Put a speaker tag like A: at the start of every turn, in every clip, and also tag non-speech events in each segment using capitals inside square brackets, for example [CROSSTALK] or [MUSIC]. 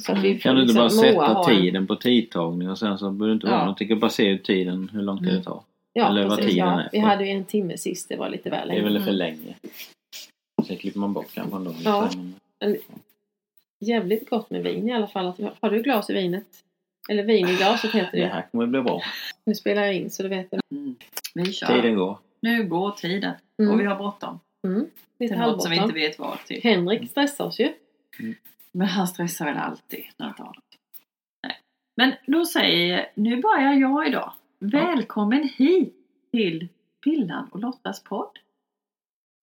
A: Så att vi
B: Kan du inte bara
A: liksom,
B: sätta tiden på tidtagning och sen så behöver du inte
A: Ja.
B: vara något. Du kan bara se ut tiden, hur lång tid
A: Mm.
B: det tar.
A: Ja,
B: eller vad
A: precis,
B: tiden
A: ja.
B: är
A: Vi hade ju en timme sist, det var lite väl
B: Det är
A: länge.
B: väl för länge. Sen klipper man bort kanske en dag.
A: Ja.
B: Men-
A: Jävligt gott med vin i alla fall. Har du glas i vinet? Eller vin i glaset heter
B: Det
A: det.
B: här kommer bli bra.
A: Nu spelar jag in så du vet det.
C: Mm. Vi kör.
B: Tiden går.
C: Nu går tiden.
A: Mm.
C: Och vi har bråttom.
A: Mm. Lite
C: Till något som vi inte vet vad till.
A: Henrik stressar oss ju.
C: Men han stressar väl alltid när han tar något. Nej. Men då säger jag, nu börjar jag idag. Välkommen hit till Pillan och Lottas podd.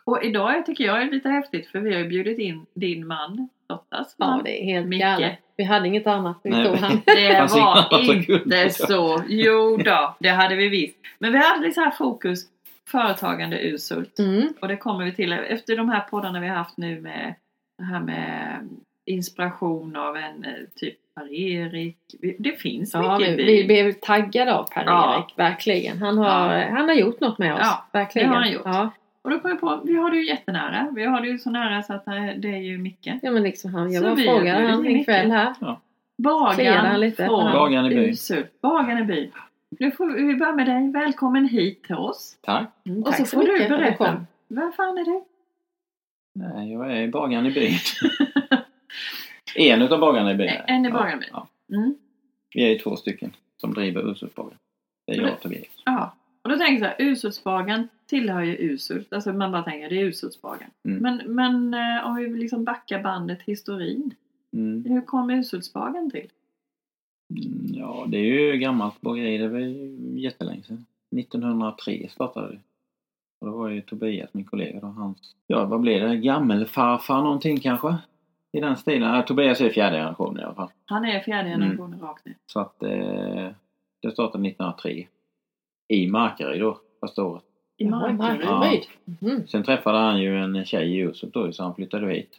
C: Och idag tycker jag är lite häftigt för vi har ju bjudit in din man Lottas
A: Ja,
C: man.
A: det är helt
C: Micke.
A: galet. Vi hade inget annat. Vi
B: Nej,
A: han.
C: Det
B: annat [LAUGHS]
C: var
B: kunde
C: inte
B: så.
C: Jo då, det hade vi visst. Men vi hade så här fokus företagande uselt.
A: Mm.
C: Och det kommer vi till efter de här poddarna vi har haft nu med det här med inspiration av en eh, typ Per-Erik. Det finns
A: Ja,
C: mycket
A: vi,
C: vi-
A: blev taggade av Per-Erik.
C: Ja.
A: Verkligen. Han har,
C: Ja.
A: han har gjort något med oss.
C: Ja,
A: verkligen.
C: det har han gjort.
A: Ja.
C: Och då kom jag på, vi har det ju jättenära. Vi har det ju så nära så att eh, det är ju Micke.
A: ja, men liksom han, jag
C: Så
A: bara frågade
C: bjudit
A: han
C: in
A: en kväll
C: Micke.
A: här. Han
C: Bagan
A: lite?
C: från
B: Bagan i.
C: Bagan byn. Nu får vi börja med dig. Välkommen hit till oss.
B: Tack.
A: Mm,
C: Och så
A: tack
C: får du berätta. Vem fan är du?
B: Nej, jag är bagaren i byn. [LAUGHS] en utav bagarna i byn.
C: En i bagaren byn.
B: Ja.
C: Mm.
B: Vi är ju två stycken som driver Usultbagaren. Det är jag och Tobias.
C: Ja. Och då tänker jag så här, Usultsbagan tillhör ju Usult. Alltså man bara tänker, det är Usultsbagan.
B: Mm.
C: Men, men eh, om vi liksom backar bandet historin.
B: Mm.
C: Hur kom Usultsbagan till?
B: Mm, Ja, det är ju gammalt bageri. Det var ju jättelänge sedan. 1903 startade det. Och då var ju Tobias, min kollega, då, hans... Ja, vad blev det? Gammelfarfar någonting kanske? I den stilen. Ja, Tobias är fjärde generationen i alla fall.
C: Han är fjärde
B: Mm.
C: generationen rakt ner.
B: Så att eh, det startade 1903. I Markaryd då, första året.
C: I Markaryd.
A: Markaryd. Mhm.
B: Sen träffade han ju en tjej i Ursut då, så han flyttade hit.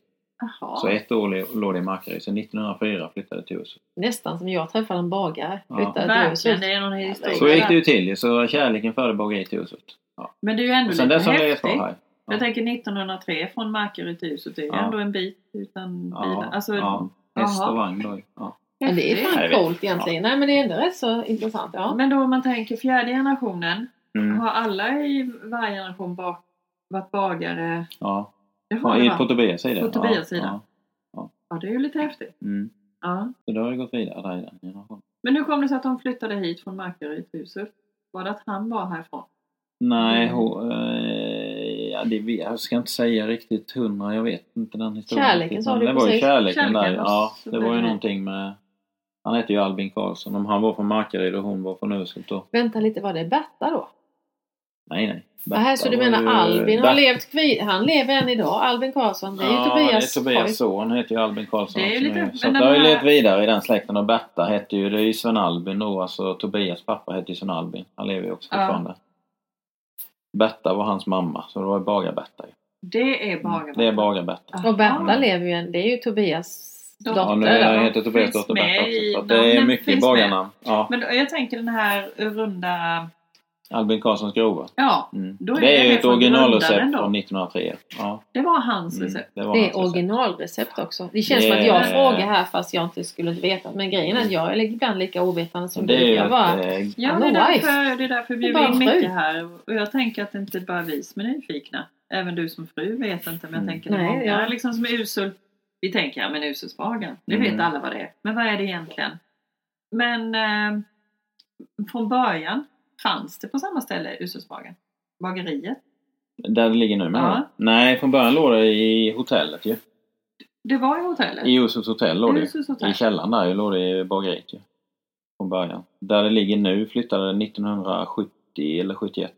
C: Jaha.
B: Så ett år låg det i Markaryd. Sen 1904 flyttade till Ursut.
A: Nästan som jag träffade en bagare.
B: Ja.
A: Flyttade till
C: Verkligen,
A: Ursult.
C: det är någon historia
B: Så gick det ju till Så kärleken födde bageriet till Ursut.
C: Men det är ju ändå
B: Och sen
C: lite häftigt.
B: Ja.
C: Jag tänker 1903 från Markaryd till Usult. Det är ju
B: Ja.
C: ändå en bit utan bilar.
B: Ja,
C: Alltså,
B: ja. Häst och vagn då. Ja.
A: Men det är fan coolt egentligen. Nej men det är ändå rätt så intressant. Ja.
C: Men då om man tänker fjärde generationen.
B: Mm.
C: Har alla i varje generation bak, varit bagare?
B: Ja.
C: Det har
B: Ja,
C: det
B: på Tobias sida.
C: På Tobias
B: ja.
C: sida.
B: Ja.
C: Ja, det är ju lite häftigt.
B: Mm.
C: Ja.
B: Så då har det gått vidare där i den generationen.
C: Men hur kom det sig att de flyttade hit från Markaryd till Usult? Var det att han var härifrån?
B: Nej,
C: Mm.
B: hon, eh, ja, det, jag ska inte säga riktigt hundra. Jag vet inte den historien.
A: Kärleken sa du
B: Det var ju
A: precis.
B: kärleken,
C: Kärleken
B: där. Ja, det var ju någonting med... Han hette ju Albin Karlsson. Om han var från Markaryd och hon var från Ursult då.
A: Vänta lite, var det Berta då?
B: Nej, nej.
A: Nähä, så du menar
B: ju-
A: Albin har
B: Berta-
A: levt kvi- Han lever än idag. Albin Karlsson. Det är ju
B: ja,
A: Tobias
B: det är Tobias son. heter ju Albin Karlsson.
C: Det är lite-.
B: Så
C: men
B: det har ju levt vidare i den släkten. Och Berta hette ju, det är ju Sven Albin då. Alltså Tobias pappa hette ju Sven Albin. Han lever ju också
C: Ja.
B: fortfarande. Berta var hans mamma. Så det var ju.
C: Det är bagare.
B: Det är.
A: Och Berta lever ju än. Det är ju Tobias dotter.
B: Ja, nu
A: där.
B: heter Tobias dotter Berta också. Så att det är mycket bagarnamn. Ja,
C: Men jag tänker den här runda...
B: Albin Karlssons grova.
C: Ja,
B: Mm.
C: Då är
B: Det är
C: det
B: ju ett originalrecept från 1903. Ja.
C: det var hans
B: Mm.
C: recept.
B: Det var
A: Det
B: hans
A: är
B: recept.
A: originalrecept också. Det känns
B: Det
A: som att jag
B: är-
A: frågar här fast jag inte skulle veta. Men grejen är att jag är ibland lika ovetande som
B: Det är
A: du. Jag bara,
B: ett, eh,
C: Ja, det är, därför, det är därför vi
A: Det är
C: bjuder in mycket här. Och jag tänker att det inte bara vi som är nyfikna. Även du som fru vet inte. Men jag
B: Mm.
C: tänker det är
A: Nej,
C: många
A: ja.
C: liksom som är usul. Vi tänker, ja men usulsbagan. Det
B: Mm.
C: vet alla vad det är. Men vad är det egentligen? Men eh, från början fanns det på samma ställe usulsbagan. Bageriet.
B: där det ligger nu med
C: Ja.
B: Nej, från början låg det i hotellet ju.
C: Det var i hotellet.
B: I Usus hotell låg det ju. I källaren där låg det i bageriet ju. Från början. Där det ligger nu flyttade det 1970 eller 71.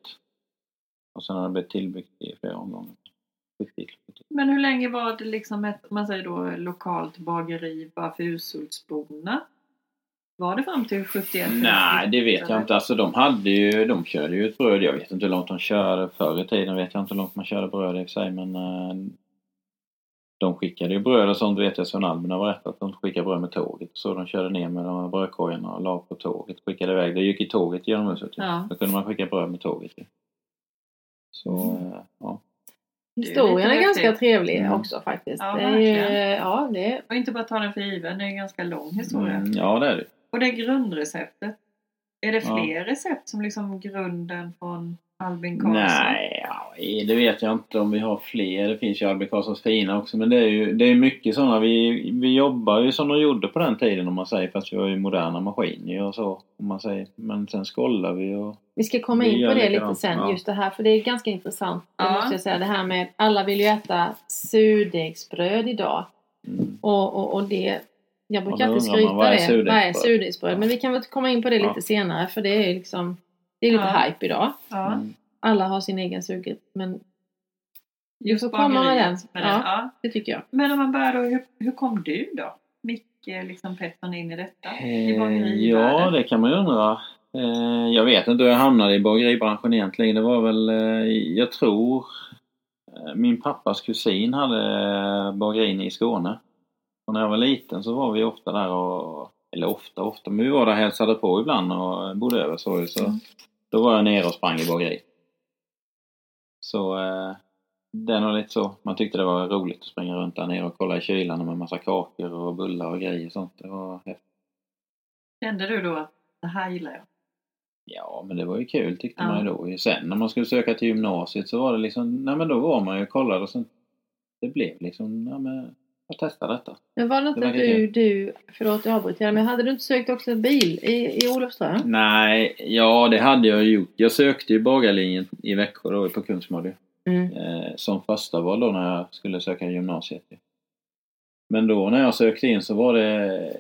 B: Och sen har det blivit tillbyggt i flera omgångar. 70, 70.
C: Men hur länge var det liksom ett, om man säger då, lokalt bageri bara för Usultsborna? Var det fram till 71?
B: Nej, det vet jag inte. Alltså de hade ju, de körde ju ett bröd. Jag vet inte hur långt de körde förr i tiden. vet jag inte hur långt man körde bröd i och för sig. Men eh, de skickade ju bröd och sånt vet jag. Sven Albin har berättat att de skickade bröd med tåget. Så de körde ner med de här brödkorgarna och la på tåget. Skickade iväg. Det gick i tåget genom huset.
C: Ja.
B: Då kunde man skicka bröd med tåget. Så,
C: Mm.
B: eh, ja.
A: Historien är,
C: lite
A: ganska trevlig
B: Mm.
A: också faktiskt.
C: Ja,
A: det är ja, det är,
C: Och inte bara ta den för given, det är en ganska lång historia.
B: Mm, ja, det är det.
C: Och det grundreceptet. Är det
B: Ja.
C: fler recept som liksom grunden från Albin Karlsson?
B: Nej, ja, det vet jag inte om vi har fler. Det finns ju Albin Karlssons fina också. Men det är ju det är mycket sådana. Vi, vi jobbar ju som de gjorde på den tiden om man säger. Fast vi har ju moderna maskiner och så. Om man säger. Men sen skollar vi och...
A: vi ska komma in på det lite sen,
B: ja.
A: just det här, för det är ganska intressant. Det
C: Ja.
A: måste jag säga, det här med alla vill ju äta surdegsbröd idag.
B: Mm.
A: Och, och, och det, jag brukar
B: man,
A: skryta det.
B: surdegsbröd?
A: Vad är surdegsbröd?
B: Ja.
A: Men vi kan väl komma in på det lite
B: Ja.
A: senare för det är liksom Det är lite
C: Ja.
A: hype idag.
C: Ja,
B: Mm.
A: Alla har sin egen suget. Men
C: just
A: får komma med den.
C: med
A: Ja.
C: den. Ja.
A: det tycker jag.
C: Men om man börjar då, hur, hur kom du då? Micke liksom Pettersson in i detta? I
B: Eh, ja, det kan man ju undra. Eh, jag vet inte hur jag hamnade i bageribranschen egentligen. Det var väl, eh, jag tror, eh, min pappas kusin hade bagerin i Skåne. Och när jag var liten så var vi ofta där och, eller ofta, ofta, men vi var där och hälsade på ibland och bodde över så. så
C: Mm.
B: Då var jag nere och sprang i bageri. Så eh, den var lite så. Man tyckte det var roligt att springa runt där nere och kolla i kylan med massa kakor och bullar och grejer och sånt. Det var häftigt.
C: Kände du då att det här gillar jag?
B: Ja, men det var ju kul tyckte
C: Ja.
B: man ju då. Sen när man skulle söka till gymnasiet så var det liksom, nej men då var man ju och kollade och sen det blev liksom, ja men jag testar detta.
A: Men var det inte
B: Det
A: du, du, förlåt jag avbryter, men hade du inte sökt också bil i, i Olofström?
B: Nej, ja det hade jag gjort. Jag sökte ju bagarlinjen i Växjö då på Kungsmoddy.
A: Mm.
B: Eh, som första val då när jag skulle söka gymnasiet. Men då när jag sökte in så var det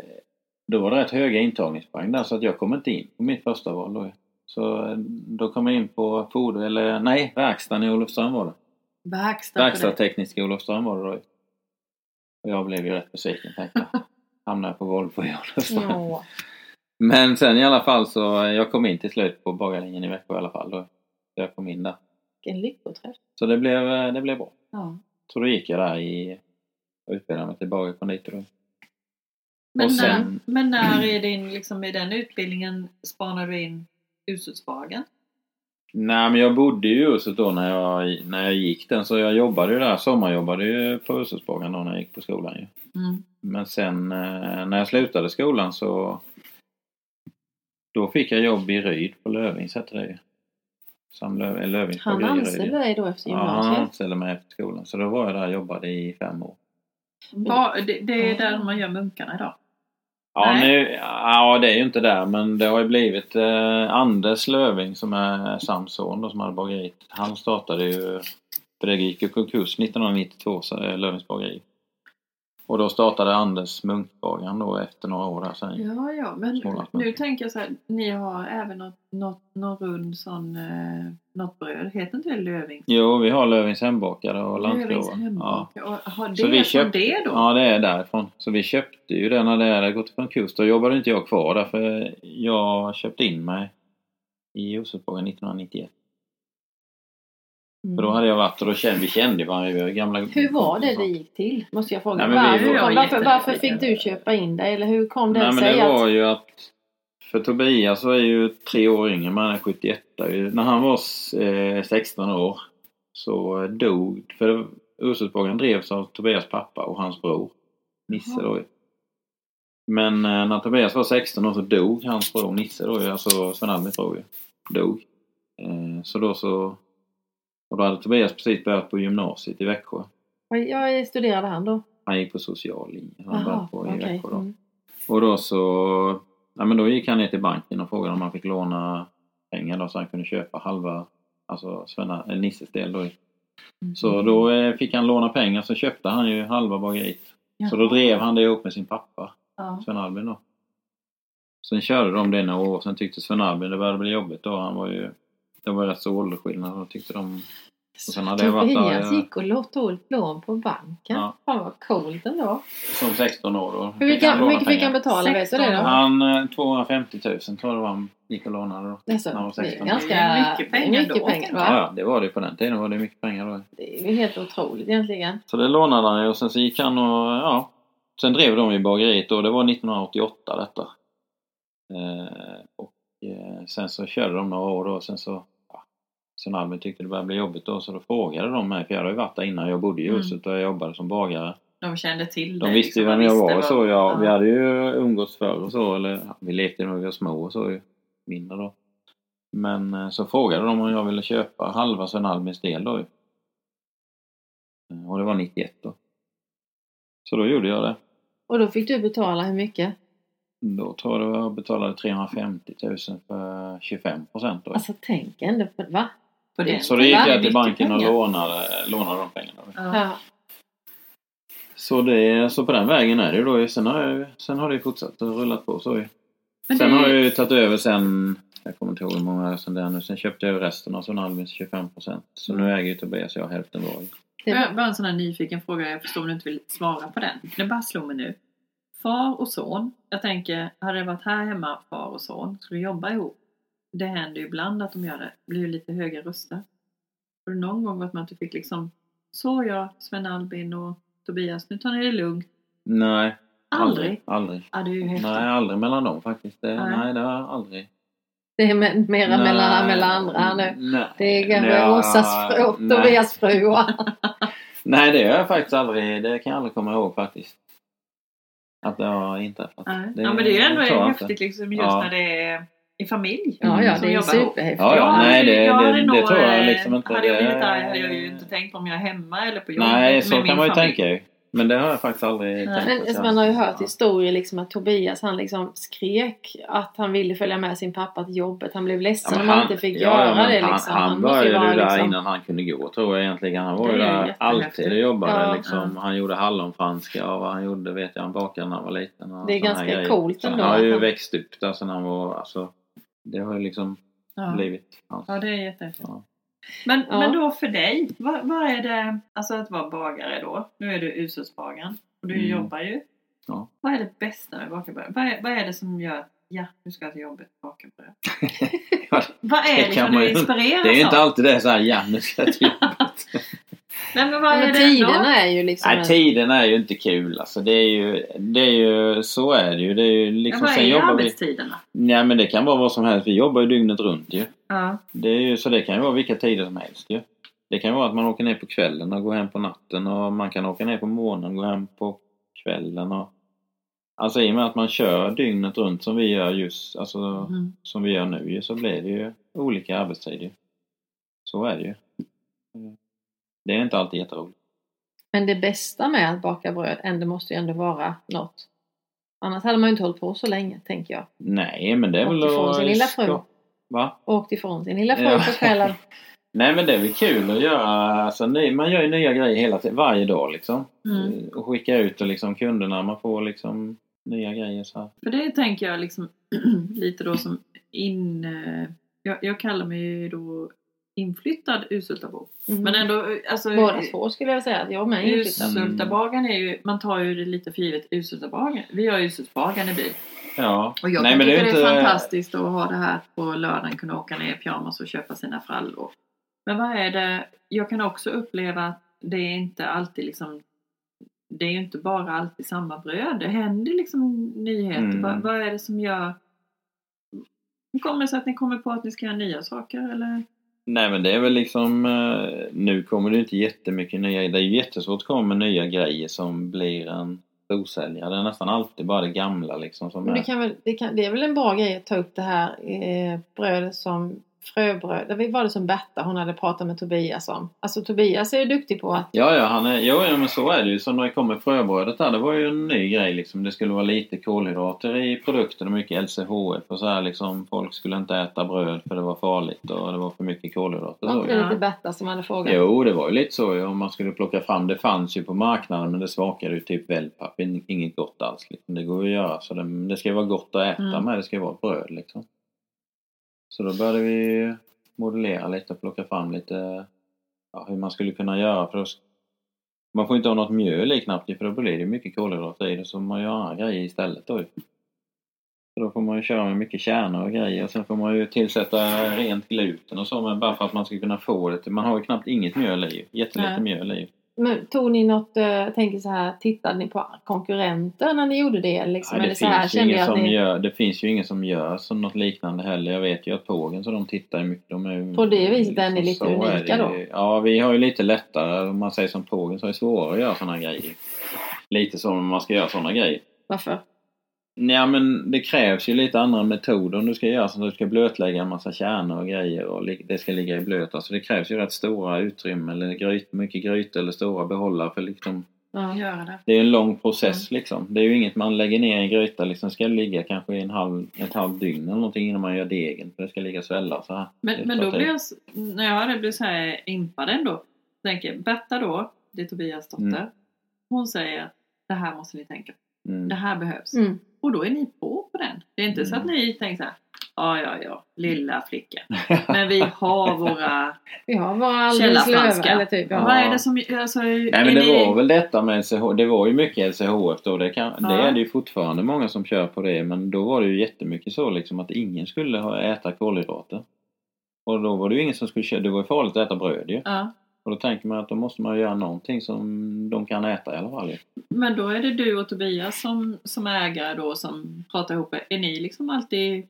B: då var det rätt höga intagningspoäng där så att jag kom inte in på mitt första val då. Så eh, då kom jag in på fordon, eller nej, verkstaden i Olofström var det.
C: Verkstad.
B: Verkstadsteknisk i Olofström var det då. Och jag blev ju rätt besviken tänkte jag. [LAUGHS] Hamnade på Olofström. [LAUGHS]
A: Ja.
B: Men sen i alla fall så, jag kom in till slut på bagarlinjen i Växjö i alla fall då. Så jag kom in där.
A: Vilken lyckoträff.
B: Så det blev, eh, det blev bra.
C: Ja.
B: Så då gick jag där i och utbildade mig till bagarkonditor då.
C: Men, när, men när i, din, liksom, i den utbildningen spanar du in Ususbagen?
B: Nej men jag bodde ju i huset då när jag, när jag gick den så jag jobbade ju där, sommarjobbade ju på Hushållsbagan då när jag gick på skolan ju.
C: Mm.
B: Men sen eh, när jag slutade skolan så då fick jag jobb i Ryd på Lövings hette det ju. Sam Löv, Lövings
A: Han anställde dig då efter
B: Ja, han
A: gymnasiet?
B: anställde mig efter skolan. Så då var jag där och jobbade i fem år.
C: Va, det, det är där man gör munkarna idag?
B: Ja,
C: Nej.
B: nu, ja, det är ju inte där men det har ju blivit eh, Anders Löving som är Sams son då, som hade bageriet. Han startade ju, för det gick ju konkurs 1992 så är Lövings bageri. Och då startade Anders Munkbagaren då efter några år där sen.
C: Ja, ja, men nu tänker jag så här, ni har även något, något, någon rund sån, eh, något bröd, heter inte det Lövings?
B: Jo, vi har Lövings hembakare och
C: Lövings
B: Landskrova. Ja.
C: Och Har det
B: Så vi
C: från det då?
B: Ja, det är därifrån. Så vi köpte ju det när det hade gått i konkurs. Då jobbade inte jag kvar där för jag köpte in mig i Josefsborgen 1991.
A: Mm.
B: För då hade jag varit och då kände vi kände varandra. Var gamla
A: Hur var det det gick till? Måste jag fråga.
B: Nej, men
A: varför,
B: var-
A: varför, varför fick du köpa in dig? Eller hur kom det
B: Nej men
A: sig
B: det var
A: att...
B: ju att för Tobias var ju tre år yngre, men han är 71. ju. När han var eh, 16 år så dog, för Ursusborgen drevs av Tobias pappa och hans bror Nisse då. Men eh, när Tobias var 16 år så dog hans bror Nisse då alltså Sven Albins bror. Dog. Eh, så då så och då hade Tobias precis börjat på gymnasiet i Växjö.
A: Jag studerade han då?
B: Han gick på social linje. Han började på i. Växjö då.
A: Mm.
B: Och då så, ja men då gick han ner till banken och frågade om han fick låna pengar då så han kunde köpa halva, alltså Svenna, eller Nisses del då.
A: Mm.
B: Så då eh, fick han låna pengar så köpte han ju halva bageriet. Så då drev han det ihop med sin pappa,
C: Ja.
B: Sven Albin då. Sen körde de det några år, sen tyckte Sven Albin det började bli jobbigt då. Han var ju, det var rätt så åldersskillnad och tyckte de och sen hade jag varit där, ja.
A: gick och tog ett lån på banken.
B: Ja.
A: Fan vad coolt ändå.
B: som 16 år då.
A: Hur mycket, hur mycket fick han betala? Vet du det
C: 16
A: då?
B: Han, eh, 250 000 tror jag det var han gick och lånade då.
A: Alltså,
B: när han var
A: det är
B: 16.
A: ganska
C: Det är mycket pengar
A: mycket
C: då,
A: pengar, va?
B: Ja, det var det på den tiden var det mycket pengar då.
A: Det är ju helt otroligt egentligen.
B: Så det lånade han ju och sen så gick han och ja. Sen drev de i bageriet och det var 1988 detta. Eh, och eh, sen så körde de några år och sen så ja, Sen Albin tyckte det började bli jobbigt då så då frågade de mig, för jag hade ju varit där innan. Jag bodde i
C: Mm.
B: huset och jag jobbade som bagare.
C: De kände till
B: De
C: dig,
B: visste ju
C: liksom,
B: vem jag
C: de
B: var och så.
C: vad-
B: Ja, Vi hade ju umgåtts förr och så. Eller ja, vi lekte när vi var små och så. Mindre då. Men eh, så frågade de om jag ville köpa halva Sven Albins del då. Eh, Och det var 91 då. Så då gjorde jag det.
A: Och då fick du betala hur mycket?
B: Då tror jag jag betalade 350 000 för 25 procent då.
A: Alltså tänk ändå på va?
C: På den
B: Så då gick jag till banken och lånade, lånade de pengarna.
C: Ja.
B: Så, det, så på den vägen är det då. Sen har, jag, sen har det fortsatt och rullat på så Sen
C: det-
B: har jag ju tagit över sen, jag kommer inte ihåg hur många år sedan det är nu, sen köpte jag resten av Sven Albins 25%. Så nu äger ju Tobias och jag hälften var.
A: Det-
C: bara en sån här nyfiken fråga, jag förstår om du inte vill svara på den. Det bara slog mig nu. Far och son. Jag tänker, hade det varit här hemma, far och son, skulle jobba ihop. Det händer ju ibland att de gör det. Blir ju lite höga röster. Har du någon gång varit med att du fick liksom Så jag, Sven Albin och Tobias, nu tar ni det lugnt.
B: Nej.
C: Aldrig?
B: Aldrig.
C: Ja, det är ju häftigt.
B: Nej, aldrig mellan dem faktiskt. Det,
C: Nej.
B: nej. det har jag aldrig.
A: Det är me- mera
B: Nej.
A: mellan, mellan andra nu.
B: Nej.
A: Det är
B: Ja,
A: Åsas fru och
B: nej.
A: Tobias fru. [LAUGHS]
B: Nej, det har jag faktiskt aldrig. Det kan jag aldrig komma ihåg faktiskt. Att det har inträffat.
C: Nej.
B: Det
C: ja, men det är ändå häftigt liksom just
B: Ja.
C: när det är i familj.
A: Ja, ja,
C: som
A: det är superhäftigt.
B: Ja, ja, nej, det-
C: jag
B: det-
C: hade
B: det
C: nog,
B: tror jag
C: eh,
B: liksom inte.
C: Hade jag blivit där hade jag ju inte tänkt om jag är hemma eller på jobbet
B: Nej, så kan man ju
C: familj.
B: tänka ju. Men det har jag faktiskt aldrig
C: Nej.
B: tänkt
A: Men
B: på
A: alltså,
B: sen.
A: man har ju hört
B: Ja.
A: historier liksom att Tobias han liksom skrek att han ville följa med sin pappa till jobbet. Han blev ledsen
B: Ja,
A: om
B: men
A: han inte fick
B: ja, ja,
A: göra
B: men
A: det
B: han,
A: liksom.
B: Han, började ju där
A: liksom-
B: innan han kunde gå tror jag egentligen. Han var ju
C: är ju
B: där alltid och jobbade
A: Ja.
B: liksom. Han gjorde hallonfranska och vad han gjorde vet jag. Han bakade när han var liten. Och
A: Det är ganska
B: grejer.
A: coolt ändå
B: Han har ju
A: han-
B: växt upp där sen han var alltså. Det har ju liksom
C: Ja.
B: blivit hans.
C: ja, det är jättehäftigt. Men,
A: Ja.
C: men då för dig, vad, vad är det, alltså att vara bagare då? Nu är du ushusbagaren och du
B: Mm.
C: jobbar ju.
B: Ja.
C: Vad är det bästa med bakarbröd? Vad är, vad är det som gör ja, nu ska jag till jobbet och baka bröd? [LAUGHS]
B: Ja,
C: Vad
B: det
C: är det liksom
B: man
C: du inspireras
B: Det är ju inte
C: av?
B: alltid det är såhär, ja nu ska jag till [LAUGHS] jobbet.
C: Nej, men vad är
A: Men
C: ändå?
A: är ju liksom...
B: Nej, tiden är ju inte kul alltså. Det är ju, det är ju, så är det ju. Det är ju
C: Ja,
B: liksom,
C: vad
B: sen
C: är
B: jobbar vi...
C: arbetstiderna?
B: Nej men det kan vara vad som helst. Vi jobbar ju dygnet runt ju.
C: Ja.
B: Det är ju, så det kan ju vara vilka tider som helst ju. Det kan ju vara att man åker ner på kvällen och går hem på natten och man kan åka ner på morgonen och gå hem på kvällen och Alltså i och med att man kör dygnet runt som vi gör just, alltså
C: Mm.
B: som vi gör nu ju, så blir det ju olika arbetstider. Så är det ju. Det är inte alltid jätteroligt.
A: Men det bästa med att baka bröd ändå måste ju ändå vara något. Annars hade man ju inte hållit på så länge, tänker jag.
B: Nej men det är väl
A: Åkt ifrån sin lilla fru.
B: Va?
A: Åkt ifrån sin lilla fru
B: Ja.
A: på kvällen. [LAUGHS]
B: Nej men det är väl kul att göra, alltså, man gör ju nya grejer hela tiden, varje dag liksom.
C: Mm.
B: Eh, Och skicka ut till liksom kunderna, man får liksom nya grejer så här.
C: För det tänker jag liksom [CLEARS THROAT] lite då som in... eh, Jag, jag kallar mig ju då inflyttad Usultabo.
A: Mm.
C: Men ändå, alltså...
A: Båda två skulle jag säga. att Jag med inflyttad.
C: Usultabagaren är ju, man tar ju det lite för givet, Usultabagaren. Vi har Usultabagaren i bil.
B: Ja.
C: Och jag
B: Nej, men det är
C: det är
B: inte-
C: fantastiskt att ha det här på lördagen, kunna åka ner i pyjamas och köpa sina frallor. Men vad är det, jag kan också uppleva att det är inte alltid liksom det är ju inte bara alltid samma bröd. Det händer liksom nyheter.
B: Mm.
C: Vad, vad är det som gör... Hur kommer det sig att ni kommer på att ni ska göra nya saker? Eller?
B: Nej men det är väl liksom, eh, nu kommer det inte jättemycket nya, det är ju jättesvårt att komma med nya grejer som blir en storsäljare. Det är nästan alltid bara det gamla liksom som
A: Men det,
B: är.
A: väl, det, kan, det är väl en bra grej att ta upp det här eh, brödet som fröbröd. Det var det som Berta hon hade pratat med Tobias om. Alltså Tobias är ju duktig på att
B: Ja, ja, han är, jo, ja, men så är det ju. Som när det kommer fröbrödet där, det var ju en ny grej liksom. Det skulle vara lite kolhydrater i produkten och mycket LCHF och så här liksom. Folk skulle inte äta bröd för det var farligt och det var för mycket kolhydrater.
A: var
B: Så.
A: inte det lite Berta som hade frågat?
B: Jo, det var ju lite så. Om man skulle plocka fram, det fanns ju på marknaden men det smakade ju typ wellpapp, In- inget gott alls. Liksom. Det går ju att göra så det, det ska vara gott att äta
C: Mm.
B: med, det ska ju vara bröd liksom. Så då började vi modellera lite och plocka fram lite ja, hur man skulle kunna göra för att man får inte ha något mjöl i knappt för då blir det mycket kolhydrater i det så man gör andra grejer istället då. Så då får man ju köra med mycket kärnor och grejer och sen får man ju tillsätta rent gluten och så men bara för att man ska kunna få det man har ju knappt inget mjöl i jättelite mjöl i.
A: Men tog ni något, eh, jag tänker så här, tittade ni på konkurrenter när ni gjorde det? Liksom?
B: Ja, det,
A: så här,
B: finns ju ingen som
A: ni,
B: gör, det finns ju ingen som gör som något liknande heller. Jag vet ju att Pågen så de tittar ju mycket. De är,
A: På det viset är ni lite
B: så är
A: unika då?
B: Ja, vi har ju lite lättare, om man säger som Pågen, så är det svårare att göra sådana grejer. Lite som om man ska göra sådana grejer.
A: varför?
B: Ja men det krävs ju lite andra metoder om du ska göra så. Du ska blötlägga en massa kärnor och grejer och det ska ligga i blöt. Alltså det krävs ju rätt stora utrymmen eller gryt, mycket grytor eller stora behållare för liksom
A: Ja.
C: Det.
B: Det är en lång process liksom. Det är ju inget man lägger ner i en gryta liksom. ska ligga kanske i en halv, ett halvt dygn eller någonting innan man gör degen. För det ska ligga och svälla så här. Det
C: Men, men då blir jag, när jag hade blivit så här impad ändå. Tänker Berta då, det är Tobias dotter.
B: Mm.
C: Hon säger att det här måste ni tänka på.
B: Mm.
C: Det här behövs.
A: Mm.
C: Och då är ni på på den. Det är inte så att
B: Mm.
C: ni tänker så här. Ja, ja, ja, lilla flicka. [LAUGHS] Men vi har våra... [LAUGHS]
A: Vi har våra alldeles löva typ. Ja.
C: Vad är det som... Alltså,
B: Nej men det var väl detta med LCH. Det var ju mycket LCHF då. Det, kan,
C: Ja.
B: det är det ju fortfarande många som kör på det. Men då var det ju jättemycket så liksom att ingen skulle ha, äta kolhydrater. Och då var det ju ingen som skulle köra. Det var ju farligt att äta bröd ju.
C: Ja.
B: Och då tänker man att då måste man göra någonting som de kan äta i alla fall.
C: Men då är det du och Tobias som, som ägare då som pratar ihop er. Är ni liksom alltid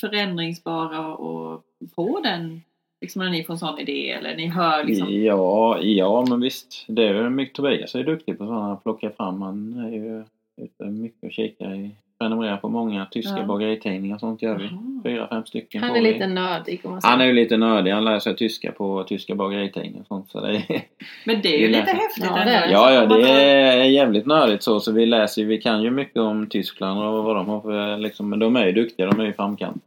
C: förändringsbara och på den? Liksom när ni får en sån idé eller ni hör liksom...
B: Ja, ja men visst. Det är mycket Tobias är duktig på sådana plocka fram. Han är ju ute mycket och kikar i prenumererar på många tyska
C: Ja.
B: bageritidningar och sånt gör vi.
C: Jaha.
B: Fyra, fem stycken
A: Han är
B: vi.
A: lite nördig om man säger.
B: Han är ju lite nördig. Han lär sig tyska på tyska bageritidningar och sånt. Så det är,
C: Men det är ju
B: Vi
C: lite
B: läser.
C: häftigt
A: Ja, det är
B: ja, ja, det är jävligt nördigt så. Så vi läser vi kan ju mycket om Tyskland och vad de har för liksom. Men de är ju duktiga. De är ju framkant.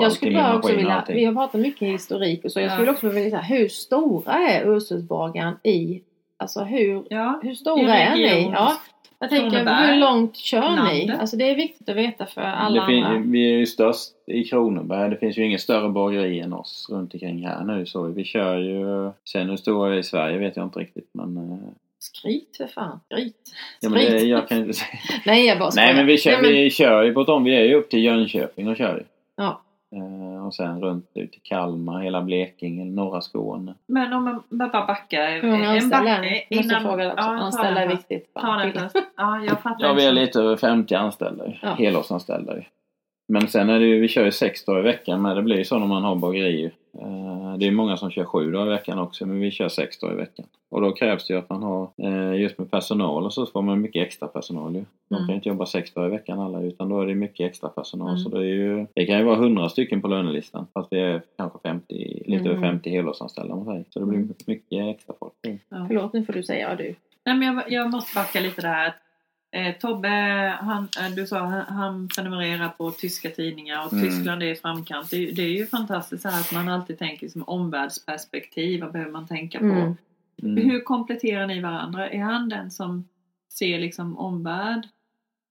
B: På
A: Jag skulle bara också
B: och
A: vilja, vi har pratat mycket historik och så. Jag
C: Ja.
A: skulle också vilja veta hur stora är Ursusbagaren i, alltså hur, hur stora är ni? Ja, jag tänker hur långt kör ni?
C: landet.
A: Alltså det är viktigt att veta för alla andra.
B: vi är ju störst i Kronoberg. Det finns ju ingen större bageri än oss runt omkring här nu. Så vi kör ju... Sen hur stora vi är i Sverige vet jag inte riktigt men... eh,
A: Skryt för fan, skryt.
B: Ja, men det, jag kan inte [LAUGHS] säga.
A: Nej jag bara skojar.
B: Nej men vi kör,
A: Nej, men-
B: vi kör ju på dem. Vi är ju upp till Jönköping och kör ju.
A: Ja.
B: Eh, och sen runt ut till Kalmar, hela Blekinge, norra Skåne.
C: men om man bara backar
A: Hur många anställda ni? Måste fråga också.
C: Ja, ta
A: anställda är viktigt.
C: Ja, jag fattar.
B: Ja vi är lite över 50 anställda.
A: Ja.
B: Helårsanställda. Men sen är det ju, vi kör ju sex dagar i veckan men det blir ju så när man har bageri. Eh, Det är många som kör sju dagar i veckan också men vi kör sex dagar i veckan. Och då krävs det ju att man har, eh, just med personal och så får man mycket extra personal ju. De
C: Mm.
B: kan ju inte jobba sex dagar i veckan alla utan då är det mycket extra personal.
C: Mm.
B: Så det, är ju, det kan ju vara 100 stycken på lönelistan fast vi är kanske 50, lite
A: Mm.
B: över 50 helårsanställda om man säger. Så det blir
C: Mm.
B: mycket extra folk.
C: Ja.
A: Förlåt nu får du säga du.
C: Nej, men jag, jag måste backa lite där. Eh, Tobbe, han, eh, du sa han, han prenumererar på tyska tidningar och
B: Mm.
C: Tyskland är i framkant. Det, är ju- det är ju fantastiskt så här att man alltid tänker som omvärldsperspektiv. Vad behöver man tänka på?
A: Mm.
B: Mm.
C: Hur kompletterar ni varandra? Är han den som ser liksom omvärld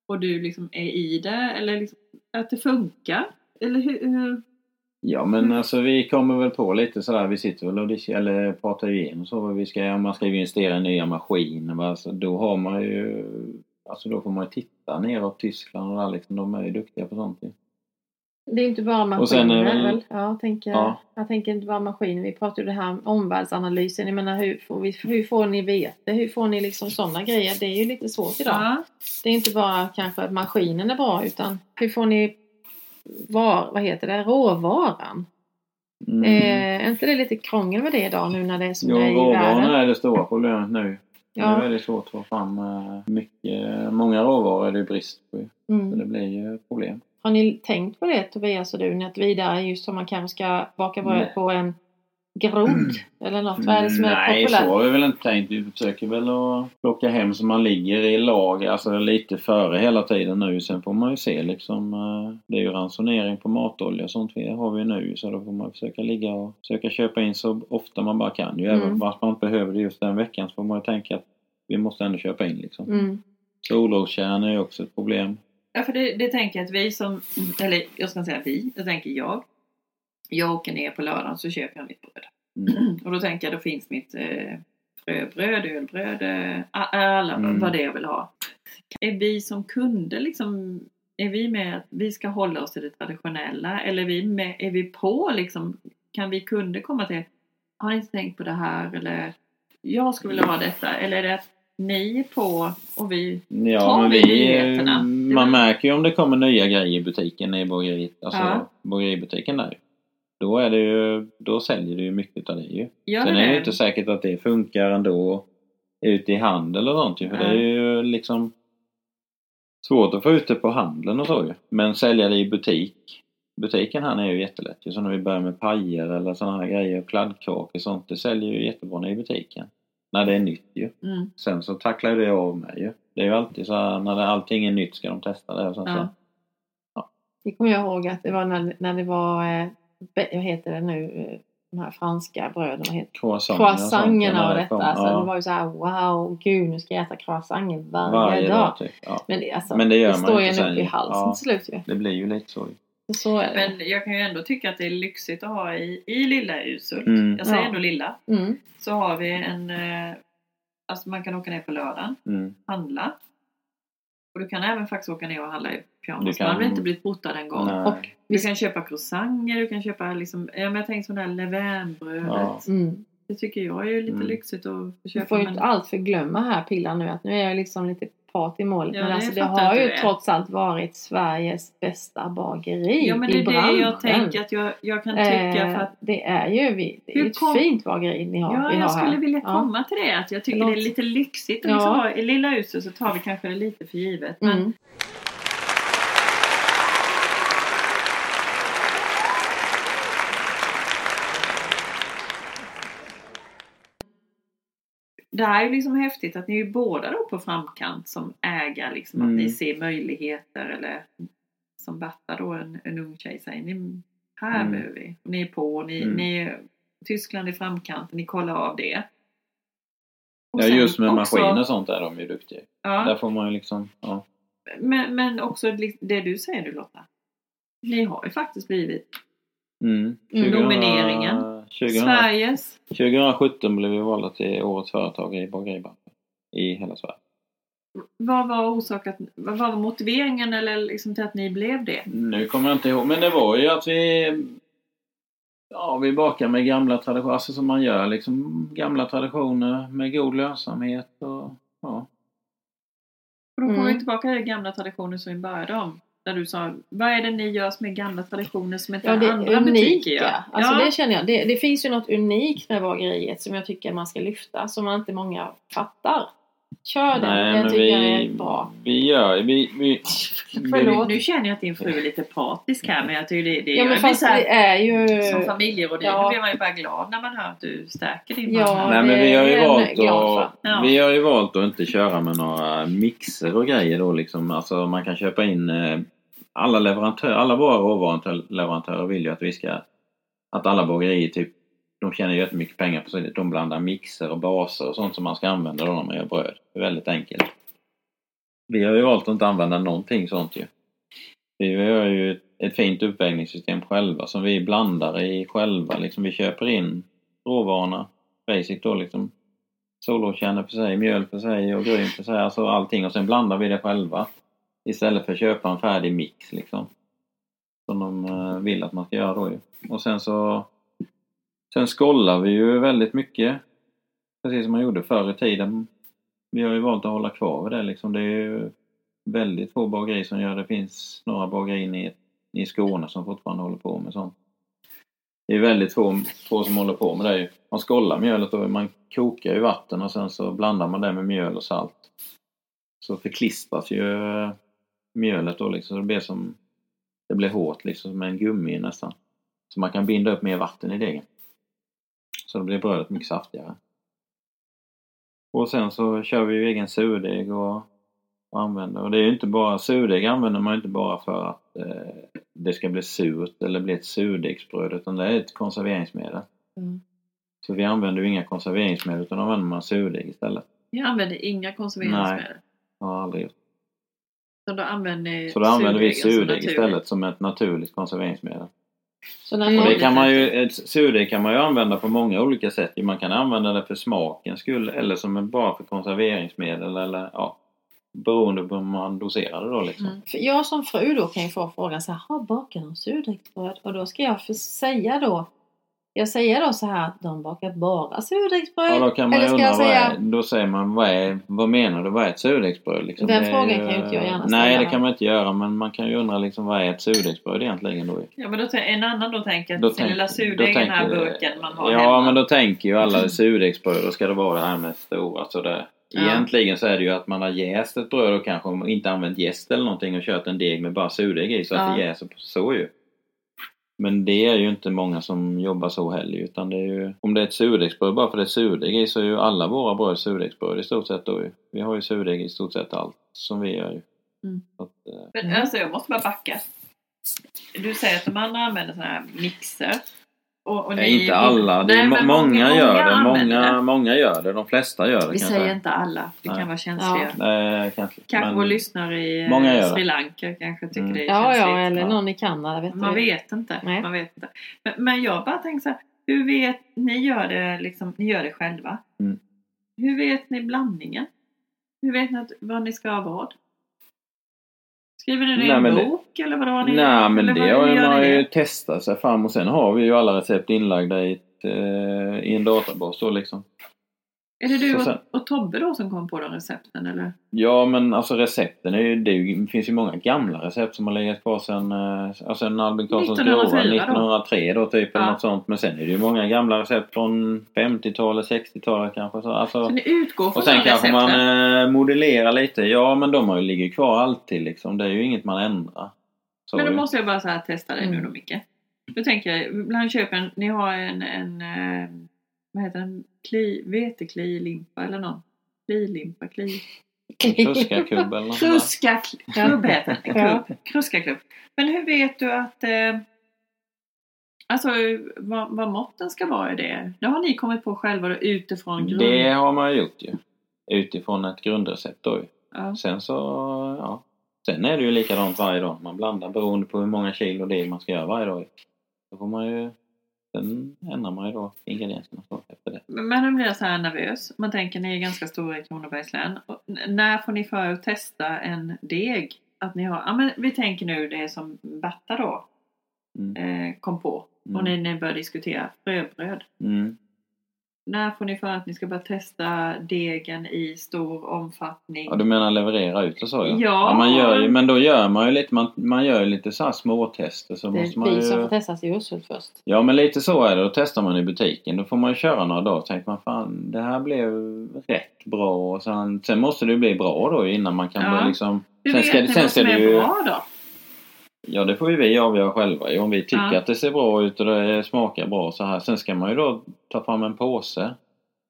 C: och du liksom är i det? Eller liksom, att det funkar? Eller hur? hur?
B: Ja men alltså vi kommer väl på lite sådär, vi sitter väl och eller pratar igenom så vad vi ska, om man ska investera i nya maskiner? Alltså, då har man ju, alltså då får man ju titta neråt Tyskland och där liksom, de är ju duktiga på sånt ju.
A: Det är inte bara maskiner
B: Och sen är väl-
A: väl? Ja, jag, tänker,
B: Ja.
A: jag tänker inte bara maskiner. Vi pratar ju det här om omvärldsanalysen. Jag menar hur får, vi, hur får ni vete? Hur får ni liksom sådana grejer? Det är ju lite svårt idag.
C: Ja,
A: Det är inte bara kanske att maskinen är bra utan hur får ni var, vad heter det, råvaran?
B: Mm.
A: Eh, är inte det lite krångel med det idag nu när det är som
B: Jo,
A: det är i världen?
B: är det stora problemet nu.
A: Ja.
B: Nu är det svårt att få fram eh, mycket, många råvaror är det brist på ju. Så
A: Mm.
B: det blir ju problem.
A: Har ni tänkt på det Tobias och du, att vidare just som man kanske ska baka bröd på en grod eller något? Vad är det som är
B: Nej,
A: populärt?
B: så har vi väl inte tänkt. Vi försöker väl att plocka hem så man ligger i lager, alltså lite före hela tiden nu. Sen får man ju se liksom. eh, Det är ju ransonering på matolja och sånt vi har vi nu. Så då får man försöka ligga och försöka köpa in så ofta man bara kan. Ju
A: Mm.
B: även fast man inte behöver det just den veckan så får man ju tänka att vi måste ändå köpa in liksom.
A: Mm.
B: Solroskärn är ju också ett problem.
C: Ja, för det, det tänker jag att vi som, eller jag ska säga vi, det tänker jag. Jag åker ner på lördagen så köper jag mitt bröd.
B: Mm. [CLEARS THROAT]
C: Och då tänker jag, då finns mitt eh, fröbröd, ölbröd, eh, alla
B: Mm.
C: vad det är jag vill ha. Är vi som kunder liksom, är vi med att vi ska hålla oss till det traditionella? Eller är vi, med, är vi på liksom, kan vi kunder komma till, har ni inte tänkt på det här? Eller jag skulle vilja ha detta. Eller är det att ni är på och vi
B: Ja,
C: Tar
B: men
C: vi nyheterna?
B: Man märker ju om det kommer nya grejer i butiken i bageriet, alltså
C: Ja.
B: bageributiken där. Då är det ju, då säljer det ju mycket av det ju.
C: gör
B: Sen
C: det
B: är det ju inte säkert att det funkar ändå ute i handel och sånt ju, för det är ju liksom svårt att få ut det på handeln och så ju. Men sälja det i butik. Butiken här är ju jättelätt ju. Så när vi börjar med pajer eller sådana här grejer, kladdkakor och sånt, det säljer ju jättebra i butiken. När det är nytt ju.
C: Mm.
B: Sen så tacklar ju det av med ju. Det är ju alltid så här, när det, allting är nytt ska de testa det och sen så.
C: Ja.
A: Det kommer jag ihåg att det var när, när det var, eh, vad heter det nu, eh, de här franska bröden, vad heter Croissangerna
B: när
A: och
B: det
A: detta.
B: kom.
A: Alltså,
B: ja,
A: Det var ju så här, wow, gud nu ska jag äta croissanter varje,
B: varje
A: dag.
B: dag typ. Ja.
A: Men det, alltså,
B: Men det gör man
A: står
B: ju
A: en upp i halsen
B: Ja.
A: till slut ju.
B: Det blir ju lite så.
A: Så är det.
C: Men jag kan ju ändå tycka att det är lyxigt att ha i, i lilla Usult.
B: Mm.
C: Jag säger
A: Ja.
C: ändå lilla.
A: Mm.
C: Så har vi en, eh, alltså man kan åka ner på lördagen,
B: Mm.
C: handla. Och du kan även faktiskt åka ner och handla pyjamas.
B: kan-
C: Man har inte blivit portad en gång.
B: Nej.
A: Och
C: Du kan köpa croissanter, du kan köpa liksom, ja men jag tänker här levainbrödet.
B: Ja.
A: Mm.
C: Det tycker jag är ju lite
B: Mm.
C: lyxigt att få
A: Du
C: köpa.
A: får ju
C: men-
A: inte allt för glömma här Pillan nu att nu är jag liksom lite part i målet.
C: Ja,
A: men
C: det
A: alltså det har ju
C: det.
A: trots allt varit Sveriges bästa bageri
C: Ja men det är det jag tänker att jag, jag kan tycka
A: Eh,
C: för att
A: Det är ju vi, det är ett
C: kom-
A: fint bageri ni har.
C: Ja,
A: vi har
C: jag skulle
A: här.
C: vilja
A: Ja.
C: komma till det. Att jag tycker
A: Förlåt.
C: det är lite lyxigt. att
A: Ja.
C: Liksom ha, I lilla huset så tar vi kanske det lite för givet. Men
A: Mm.
C: Det här är liksom häftigt att ni är båda då på framkant som ägare. Liksom,
B: Mm.
C: Att ni ser möjligheter eller som Berta då, en, en ung tjej säger. Ni, här
B: Mm.
C: behöver vi. Ni är på, ni,
B: Mm.
C: ni är Tyskland i framkant, ni kollar av det. Och
B: Ja just med
C: också-
B: maskiner och sånt är de ju duktiga.
C: Ja,
B: Där får man ju liksom, ja.
C: men, men också det du säger du Lotta. Ni har ju faktiskt blivit
B: Mm.
A: Mm.
C: Nomineringen.
B: 2000,
C: Sveriges
B: 2017 blev vi valda till Årets Företag i bageribranschen. I hela Sverige.
C: Vad var orsaken, vad var motiveringen eller liksom till att ni blev det?
B: Nu kommer jag inte ihåg, men det var ju att vi Ja, vi bakar med gamla traditioner, alltså som man gör liksom gamla traditioner med god lönsamhet och ja.
C: Och då kommer
A: Mm.
C: vi tillbaka till gamla traditioner som vi började om. Där du sa, vad är det ni gör som är gamla traditioner som inte
A: Ja, det
C: andra
A: är
C: butiker gör?
A: Alltså
C: ja.
A: det känner jag. Det, det finns ju något unikt med bageriet som jag tycker man ska lyfta. Som man inte många fattar. Kör den. jag tycker
B: vi,
A: det är bra.
B: vi gör, vi, vi,
A: Förlåt.
C: Nu, nu känner jag att din fru är lite partisk här men jag tycker det, det
A: Ja
C: jag
A: men
C: blir
A: fast
C: här,
A: det är ju...
C: Som familjerådgivare
A: Ja.
C: blir man ju bara glad när man hör att du stärker din
A: Ja.
C: man.
B: Nej men vi har ju
A: jag
B: valt att.
C: Ja.
B: vi har ju valt att inte köra med några mixer och grejer då liksom. Alltså man kan köpa in eh, alla leverantörer, alla våra råvaruleverantörer vill ju att vi ska att alla bagerier typ de tjänar jättemycket pengar på sig. De blandar mixer och baser och sånt som man ska använda då när man gör bröd. Det är väldigt enkelt. Vi har ju valt att inte använda någonting sånt ju. Vi har ju ett, fint uppvägningssystem själva som vi blandar i själva. Liksom vi köper in råvarorna. Basic då liksom. Solrosskärnor för sig, mjöl för sig och gryn för sig. Alltså allting och sen blandar vi det själva. Istället för att köpa en färdig mix liksom. Som de eh, vill att man ska göra då ju. Och sen så Sen skollar vi ju väldigt mycket. Precis som man gjorde förr i tiden. Vi har ju valt att hålla kvar vid det liksom. Det är ju väldigt få bagerier som gör det. Det finns några bagerier i, i Skåne som fortfarande håller på med sånt. Det är väldigt få, få som håller på med det. ju. Man skollar mjölet och man kokar ju vatten och sen så blandar man det med mjöl och salt. Så förklistras ju eh, mjölet då liksom. Så det blir som det blir hårt liksom som en gummi nästan. Så man kan binda upp mer vatten i degen. Så då blir brödet mycket saftigare. Och sen så kör vi ju egen surdeg och, och använder. Och det är ju inte bara, surdeg använder man ju inte bara för att eh, det ska bli surt eller bli ett surdegsbröd utan det är ett konserveringsmedel.
A: Mm.
B: Så vi använder ju inga konserveringsmedel utan använder man surdeg istället.
C: Jag använder inga konserveringsmedel.
B: Jag har aldrig gjort.
C: Så då använder
B: Så då använder vi surdeg istället som ett naturligt konserveringsmedel.
A: Så när
C: Mm.
B: Och det kan man ju, ett surdeg kan man ju använda på många olika sätt. Man kan använda det för smakens skull eller som en bara för konserveringsmedel eller ja. beroende på hur man doserar det då liksom.
C: Mm.
A: För jag som fru då kan ju få frågan så här, har bakar de surdegsbröd? Och då ska jag säga då, jag säger då så här att de bakar bara surdegsbröd.
B: Ja, då kan man ju
A: Eller ska
B: undra,
A: jag säga,
B: är, då säger man vad, är, vad menar du, vad är ett surdegsbröd? Liksom?
A: Den
B: Det
A: frågan kan ju inte jag gärna
B: Nej,
A: ställa,
B: det
A: va?
B: kan man inte göra, men man kan ju undra liksom, vad är ett surdegsbröd egentligen då?
C: Ja men då, en annan då tänker
B: Då
C: att sin
B: tänk-
C: lilla
B: då
C: surdeg i den här burken man har
B: Ja,
C: hemma.
B: men då tänker ju alla surdegsbröd, då ska det vara det här med stora sådär.
C: Ja.
B: Egentligen så är det ju att man har jäst ett bröd och kanske inte använt jäst eller någonting och kört en deg med bara surdeg i så att
C: Ja.
B: det jäser på så ju. Men det är ju inte många som jobbar så heller utan det är ju om det är ett surdegsbröd bara för det är surdeg i så är ju alla våra bröd surdegsbröd i stort sett då ju. Vi har ju surdeg i stort sett allt som vi gör ju.
C: Mm.
B: Att, eh,
C: Men
A: Mm.
C: alltså jag måste bara backa. Du säger att de andra använder sådana här mixer. Och, och
B: Nej, inte alla. Det är
C: Nej,
B: må-
C: men
B: många, gör det. Många, många gör det. De flesta gör det
C: Vi
B: kan jag
C: säger inte alla. Vi
B: Nej.
C: kan vara känsliga.
B: Nej, kanske.
C: Kanske
B: Men-
C: vår lyssnare i eh,
B: Många gör det.
C: Sri Lanka kanske tycker
B: Mm.
C: det är
A: ja,
C: känsligt.
A: ja, eller
B: Ja.
A: någon i Kanada. Vet
C: Man vet inte.
A: Nej.
C: Man vet inte. Men, men jag bara tänker så här. Hur vet ni gör det liksom, ni gör det själva?
B: Mm.
C: Hur vet ni blandningen? Hur vet ni att, vad ni ska ha vad? Skriver ni det i en
B: men det-
C: bok eller vad har ni?
B: Nej men det har man ju
C: det?
B: testat sig fram och sen har vi ju alla recept inlagda i, ett, eh, i en databas då liksom.
C: Är det du och,
B: sen-
C: och Tobbe då som kom på de recepten eller?
B: Ja men alltså recepten är ju, det, är ju, det finns ju många gamla recept som har legat kvar sen, eh, alltså en Albin Karlssons
C: 1904
B: grova,
C: då?
B: 1903 då typ eller
C: Ja.
B: något sånt. Men sen är det ju många gamla recept från 50-talet, 60-talet kanske. Så, alltså,
C: Så ni utgår från
B: och sen kanske
C: recepten?
B: man eh, modellerar lite. Ja men de har ju ligger kvar alltid liksom. Det är ju inget man ändrar. Så
C: Men då
B: ju.
C: måste jag bara så här testa dig nu
A: Mm.
C: då Micke. Då tänker jag, ibland köper en, ni har en, en eh, vad heter den, kli, vetekli-limpa eller någon? Kli-limpa, kli...
B: Kruskakubb eller något sånt där.
C: Kruska klubb heter den, klubb. Kruskaklubb. Men hur vet du att eh, Alltså vad, vad måtten ska vara i det? Det har ni kommit på själva då, utifrån grund...
B: Det har man ju gjort ju. Utifrån ett grundrecept då ju.
C: Ja.
B: Sen så, ja. Sen är det ju likadant varje dag. Man blandar beroende på hur många kilo det är man ska göra varje dag. Då får man ju, sen ändrar man ju då ingredienserna efter det.
C: Men nu blir jag så här nervös. Man tänker ni är ganska stora i Kronobergs län. Och När får ni för att testa en deg? Att ni har, ja men vi tänker nu det som Berta då
B: Mm.
C: eh, kom på. Och
B: Mm.
C: ni, börjar diskutera fröbröd.
B: Mm.
C: När får ni för att ni ska börja testa degen i stor omfattning?
B: Ja, du menar leverera ut och så ja?
C: Ja.
B: man gör ju, men då gör man ju lite, man, man gör ju lite så här småtester så
A: Det
B: måste
A: är
B: man
A: vi som får
B: ju...
A: testas i Urshult först.
B: Ja men lite så är det. Då testar man i butiken. Då får man ju köra några dagar. tänker man fan det här blev rätt bra. Och sen, sen måste det ju bli bra då innan man kan
C: Ja.
B: börja liksom...
C: Hur
B: sen
C: vet
B: ska,
C: ni
B: sen
C: vad
B: ska
C: som
B: det
C: är
B: ju...
C: bra då?
B: Ja det får ju vi avgöra själva ju. Om vi tycker
C: Ja.
B: att det ser bra ut och det smakar bra så här. Sen ska man ju då ta fram en påse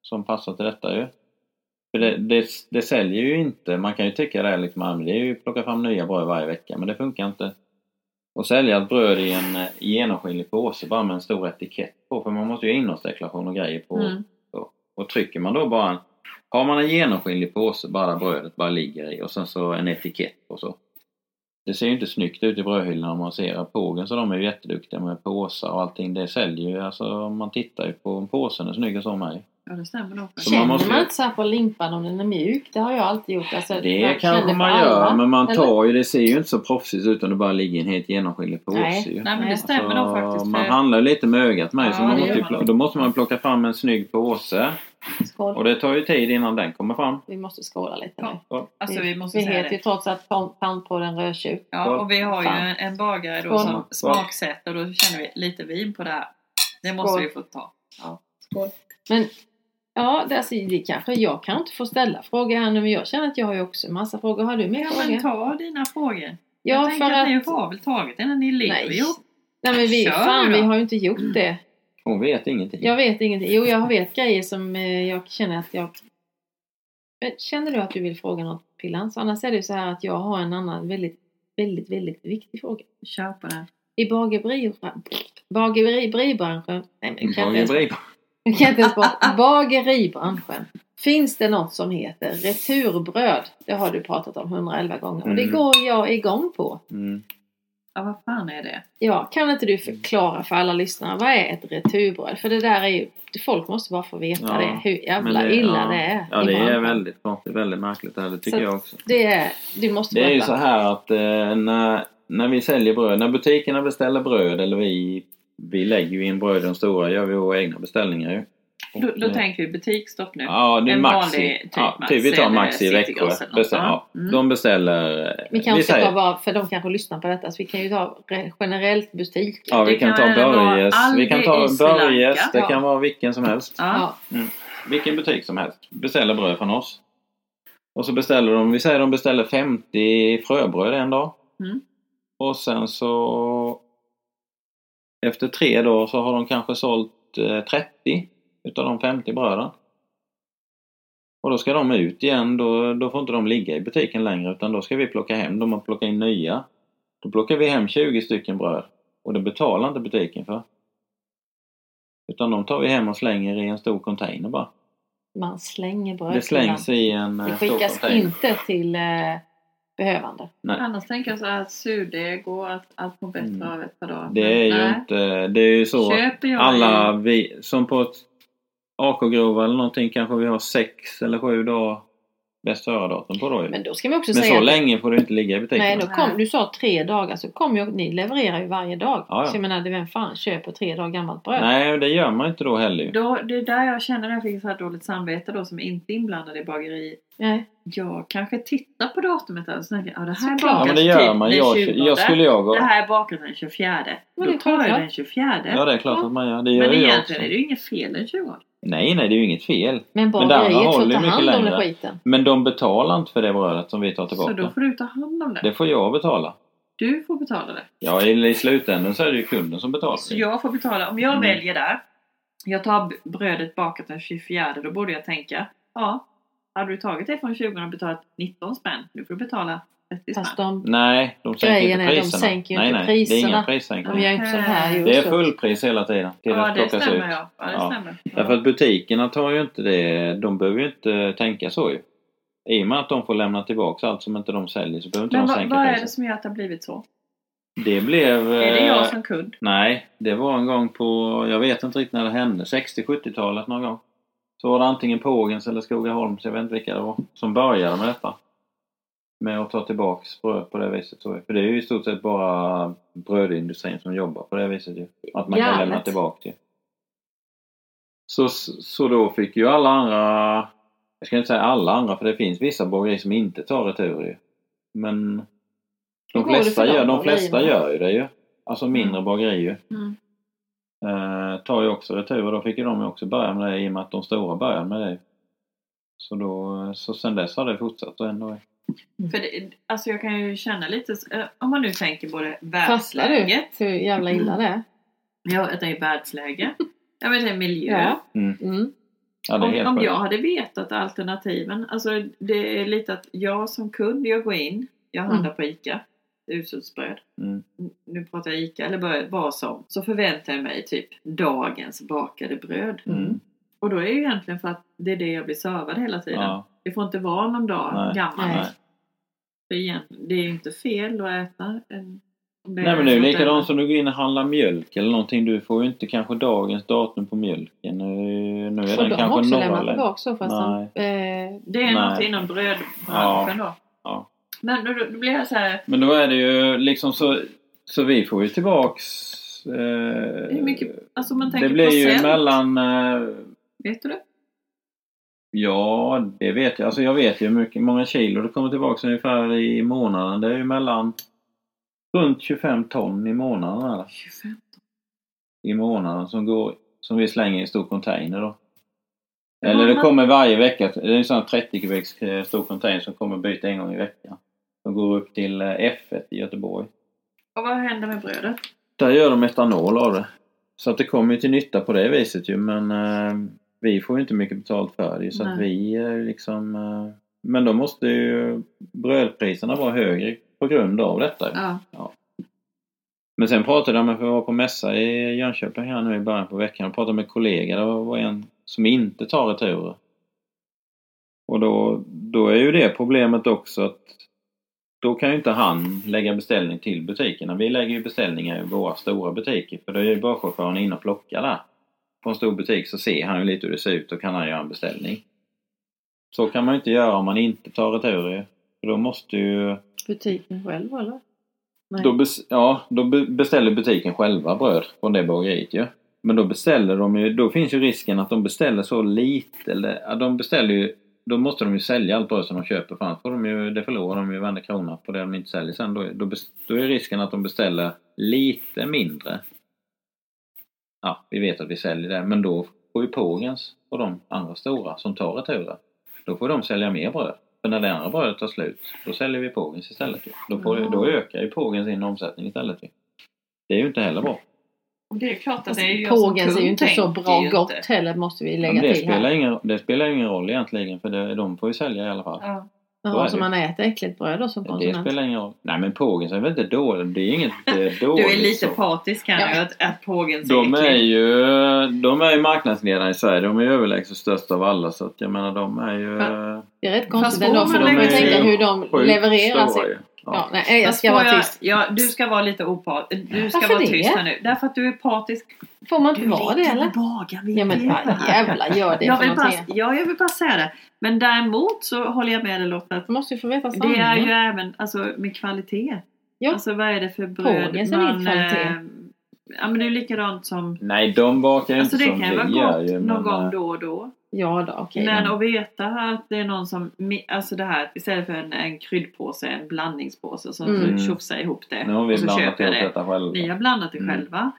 B: som passar till detta ju. För det, det, det säljer ju inte. Man kan ju tycka det är liksom, det är ju plocka fram nya bröd varje vecka men det funkar inte. Och sälja ett bröd i en genomskinlig påse bara med en stor etikett på. För man måste ju ha innehållsdeklaration och grejer på.
C: Mm.
B: Och trycker man då bara en, Har man en genomskinlig påse bara brödet bara ligger i och sen så en etikett på så. Det ser ju inte snyggt ut i brödhyllorna om man ser att Pågen så de är ju jätteduktiga med påsar och allting. Det säljer ju, alltså man tittar ju på om påsen är snygg och så med.
C: Ja det stämmer nog.
B: Så man
A: Känner man,
B: måste ju-
A: inte så här på limpan om den är mjuk? Det har jag alltid gjort. Alltså,
B: Det kanske man
A: alla,
B: gör men man
A: eller?
B: tar ju, det ser ju inte så proffsigt ut om det bara ligger en helt genomskinlig påse
A: Nej.
B: ju.
C: Nej men det stämmer nog faktiskt.
B: man
C: För,
B: handlar ju lite med ögat med
C: Ja,
B: så man måste
C: man
B: pl-
C: nog.
B: då måste man plocka fram en snygg påse.
A: Skål.
B: Och det tar ju tid innan den kommer fram.
A: Vi måste skåla lite
C: Ja.
A: nu.
B: Så,
C: alltså vi måste
A: vi
C: säga
A: heter ju
C: det.
A: trots allt pan på den rödtjut.
C: Ja och vi har ju
A: Fan.
C: en, en bagare då
A: Skål.
C: som smaksätter och då känner vi lite vin på det här. Det måste
A: Skål.
C: vi få ta.
A: Men ja, det, alltså, det kanske jag kan inte få ställa frågor här nu men jag känner att jag har ju också en massa frågor. Har du mer
C: Ja
A: frågor?
C: men ta dina frågor.
A: ja,
C: jag tänker att, ni
A: att...
C: har väl tagit det när ni lever
A: Nej.
C: ihop.
A: Nej men vi,
C: Kör
A: fan vi har ju inte gjort det.
B: Hon vet ingenting.
A: Jag vet ingenting. Jo, jag vet grejer som eh, jag känner att jag... Men känner du att du vill fråga något Pillan? Så annars är det ju så här att jag har en annan väldigt, väldigt, väldigt viktig fråga.
C: Kör på den.
A: I bageri, bageribranschen... Nej men kan inte ens,
B: Bageri.
A: jag kan inte ens. Bageribranschen. Finns det något som heter returbröd? Det har du pratat om 111 gånger och det
B: Mm.
A: går jag igång på.
B: Mm.
C: Ja, vad fan är det?
A: Ja, kan inte du förklara för alla lyssnare, vad är ett returbröd? För det där är ju, folk måste bara få veta
B: Ja,
A: det, hur jävla
B: det-
A: illa
B: ja,
A: det är.
B: Ja,
A: i
B: det är väldigt konstigt. Väldigt märkligt det här. Det tycker
A: Så-
B: jag också.
A: Det är, du måste
B: Det är ju så här att eh, när, när vi säljer bröd, när butikerna beställer bröd eller vi, vi lägger ju in bröd de stora, gör vi våra egna beställningar ju. Och,
C: Då, då
B: eh,
C: tänker vi butiksstopp nu.
B: Ja, det är
C: en
B: Maxi.
C: vanlig typ
B: ja,
C: Maxi
B: typ vi tar Maxi i Växjö. Beställ, ja.
C: Ja. Mm.
B: De beställer... eh,
A: Vi kanske ska
B: säger-
A: ta bara, för de kanske lyssnar på detta, så vi kan ju ta re- generellt butiker.
B: Ja, vi kan,
C: kan
B: ta Börjes. Vi kan ta. Börjes. Det
A: Ja.
B: kan vara vilken som helst.
C: Ja.
A: Ja.
B: Vilken butik som helst. Beställer bröd från oss. Och så beställer de, vi säger de beställer 50 fröbröd en dag.
C: Mm.
B: Och sen så efter tre dagar så har de kanske sålt eh, 30 utav de 50 bröden. Och då ska de ut igen, då, då får inte de ligga i butiken längre utan då ska vi plocka hem dem och plocka in nya. Då plockar vi hem 20 stycken bröd och det betalar inte butiken för. Utan de tar vi hem och slänger i en stor container bara.
A: Man slänger bröd.
B: Det slängs i en
A: Det
B: eh, stor
A: skickas inte till eh, behövande.
B: Nej.
C: Annars tänker jag så här att surdeg och att allt mår bättre
B: Mm.
C: av ett par dagar.
B: Det är ju
C: Nej.
B: inte, det är ju så
C: Köper jag
B: alla vi, som på ett AK-grova eller någonting kanske vi har sex eller sju dagar bäst före-datum på då ju.
A: Men då ska vi också
B: Men
A: säga
B: så
A: att-
B: länge får du inte ligga i butiken.
A: Nej, då kom,
C: Nej.
A: du sa tre dagar så kom ju, ni levererar ju varje dag.
B: Ja, ja.
A: Så jag menar, det- vem fan köper tre dagar gammalt bröd?
B: Nej, det gör man inte då heller.
C: Då, det är där jag känner att jag fick så här dåligt samvete då som inte är inblandad i bageri.
A: Nej.
C: Jag kanske tittar på datumet och så tänker ja det här är
A: Såklart.
B: Ja
C: bakat
B: men det gör
C: typ
B: man.
C: den
B: Jag,
C: 20.
B: jag skulle jag gå...
C: Det här är bakat den 24.
A: Men
C: Då
A: det
C: tar jag den 24.
B: Ja det är klart att man gör. Det gör
C: men
B: ju jag också.
C: egentligen är det ju inget fel den 20.
B: Nej, nej det är ju inget fel.
A: Men bageriet får ta hand om den
B: längre.
A: skiten.
B: Men de betalar inte för det brödet som vi tar
C: Så
B: tillbaka.
C: då får du ta hand om det.
B: Det får jag betala.
C: Du får betala det.
B: Ja, i, i slutändan så är det ju kunden som betalar.
C: Så jag får betala. Om jag
B: Mm.
C: väljer där. Jag tar brödet bakat den 24. Då borde jag tänka. Ja. Hade du tagit det från 20 och betalat 19 spänn. Nu får du betala 30 spänn.
A: Fast de,
B: Nej, de sänker inte
A: är, de
B: priserna.
A: sänker ju
B: nej,
A: inte
B: nej, Det är
A: priserna.
B: inga
A: de
B: prissänkningar.
A: gör ju inte så här.
C: Det
B: Det är fullpris hela tiden till
C: Ja
B: att
C: det stämmer
B: ut.
C: ja. ja, det
B: Ja.
C: stämmer. Ja.
B: Därför att butikerna tar ju inte det, de behöver ju inte tänka så ju. I och med att de får lämna tillbaka allt som inte de säljer så behöver inte
C: Men
B: de
C: vad,
B: sänka
C: vad är det som gör att det har blivit så?
B: Det blev...
C: Är det
B: eh,
C: jag som kund?
B: Nej, det var en gång på, jag vet inte riktigt när det hände, 60-70-talet någon gång. Så var det antingen Pågens eller Skogaholms, jag vet inte vilka det var, som började med detta. Med att ta tillbaks bröd på det viset. För det är ju i stort sett bara brödindustrin som jobbar på det viset ju. Att man kan
A: Galet.
B: lämna tillbaka ju. Så, så då fick ju alla andra, jag ska inte säga alla andra för det finns vissa bagerier som inte tar returer ju. Men de
A: det
B: flesta, gör, de flesta gör ju det ju. Alltså mindre bagerier.
C: Mm.
B: Eh, tar ju också returer. Då fick ju de också börja med det i och med att de stora började med det. Så, då, så sen dess har det fortsatt och ändå.
C: För det, alltså jag kan ju känna lite, eh, om man nu tänker både
A: Fattar du
C: världsläget.
A: hur jävla illa det är?
C: Ja, det är världsläge. Jag vet inte, miljö.
A: Ja.
B: Mm.
A: Mm.
B: Ja, det är
C: Om,
B: helt
C: om jag hade vetat alternativen. Alltså det är lite att jag som kund, jag går in, jag handlar
A: Mm.
C: på ICA. Ursprungsbröd.
B: Mm.
C: Nu pratar jag ICA eller bara vad som. Så förväntar jag mig typ dagens bakade bröd.
B: Mm.
C: Och då är det ju egentligen för att det är det jag blir servad hela tiden.
B: Ja,
C: Det får inte vara någon dag
B: Nej.
C: gammalt.
A: Nej.
C: För igen, det är ju inte fel att äta en...
B: Nej men ju
C: något
B: likadant som du går in och handlar mjölk eller någonting. Du får ju inte kanske dagens datum på mjölken. Nu, nu är
A: Får
B: den
A: de
B: kanske
A: också lämna tillbaka så fast de,
B: Nej.
A: eh,
C: Det är
B: Nej.
C: något inom brödbranschen då.
B: Ja.
C: Men då, då blir jag så här,
B: Men då är det ju liksom så, så vi får ju tillbaks... Eh,
C: Hur mycket- alltså man tänker
B: det blir ju
C: procent.
B: mellan... Eh,
C: vet du det?
B: Ja, det vet jag. Alltså jag vet ju hur mycket, många kilo det kommer tillbaks ungefär i månaden. Det är ju mellan runt 25 ton i månaden. Eller?
C: 25.
B: I månaden som, går, som vi slänger i en stor container då. Eller det kommer varje vecka. Det är en sån här 30 kubiks eh, stor container som kommer byta en gång i veckan. Som går upp till eh, F1 i Göteborg.
C: Och vad händer med brödet?
B: Där gör de etanol av det. Så att det kommer ju till nytta på det viset ju men eh, vi får ju inte mycket betalt för det så att
C: Nej.
B: vi eh, liksom eh, Men då måste ju brödpriserna vara högre på grund av detta. ju.
C: Ja.
B: Men sen pratade jag med, för jag var på mässa i Jönköping här nu i början på veckan och pratade med kollegor. Det var en som inte tar returer. Och då, då är ju det problemet också att då kan ju inte han lägga beställning till butikerna. Vi lägger ju beställningar i våra stora butiker för då är ju barchauffören inne och plockar där. På en stor butik så ser han ju lite hur det ser ut och kan han göra en beställning. Så kan man ju inte göra om man inte tar returer. För då måste ju...
A: Butiken själv eller? Nej.
B: Då, ja, då be- beställer butiken själva bröd från det bageriet ju. Men då beställer de ju, då finns ju risken att de beställer så lite. Eller, de beställer ju, då måste de ju sälja allt bröd som de köper för annars får de ju, det förlorar de ju varenda krona på det de inte säljer sen. Då, då, då är risken att de beställer lite mindre. Ja, vi vet att vi säljer det men då får ju Pågens och de andra stora som tar returer. Då får de sälja mer bröd. För när det andra brödet tar slut, då säljer vi Pågens istället. Då, får,
A: Ja.
B: då ökar ju Pågen sin omsättning istället. Det är ju inte heller bra.
C: Det är klart att
A: Fast
C: det är ju som
A: Pågens är ju inte så bra gott
C: inte.
A: heller måste vi
B: Ja,
A: lägga
B: men det,
A: till
B: spelar
A: här.
B: ingen, det spelar ingen roll egentligen för det, de får ju sälja i alla fall.
C: Ja.
B: Är
A: Jaha,
B: det
A: så man äter äckligt bröd då som
B: Det
A: konsument?
B: spelar ingen roll. Nej men Pågens är väl inte dåligt. Det är inget eh, dåligt. [LAUGHS]
C: Du är lite
B: så.
C: partisk här nu
A: Ja.
C: att, att Pågens
B: De är
C: äcklig.
B: ju de är ju marknadsledare i Sverige. De är ju överlägset störst av alla så att jag menar de är ju...
A: Ja. Det är rätt konstigt ändå för
C: man
A: de tänka hur de levererar sig. Ja, nej, jag ska vara
C: jag-
A: tyst.
C: Ja, du ska vara lite opartisk. Du ska
A: Varför
C: vara
A: det?
C: tyst här nu. Därför att du är partisk.
A: Får man inte vara det eller?
C: vi
A: Ja men
C: det
A: jävlar gör det
C: jag
A: för
C: vill, bara, ja, jag vill bara säga det. Men däremot så håller jag med dig Lotta. Att
A: Du måste ju få veta
C: det är ju
A: sanningen.
C: även alltså, med kvalitet.
A: Ja.
C: Alltså vad är det för bröd
A: Pågens är väl kvalitet?
C: eh, Ja men det är likadant som...
B: Nej de bakar
C: Alltså
B: inte
C: det
B: som
C: kan ju vara
B: vi gör
C: gott någon
B: men,
C: gång
B: eh,
C: då och då.
A: Ja då, okej.
C: Men att veta att det är någon som, alltså det här istället för en, en kryddpåse, en blandningspåse så,
A: Mm.
C: tjofsar ihop det.
B: Nu har vi
C: och så
B: blandat
C: köper
B: ihop
C: det.
B: detta själva.
C: Ni har blandat det
B: Mm.
C: själva.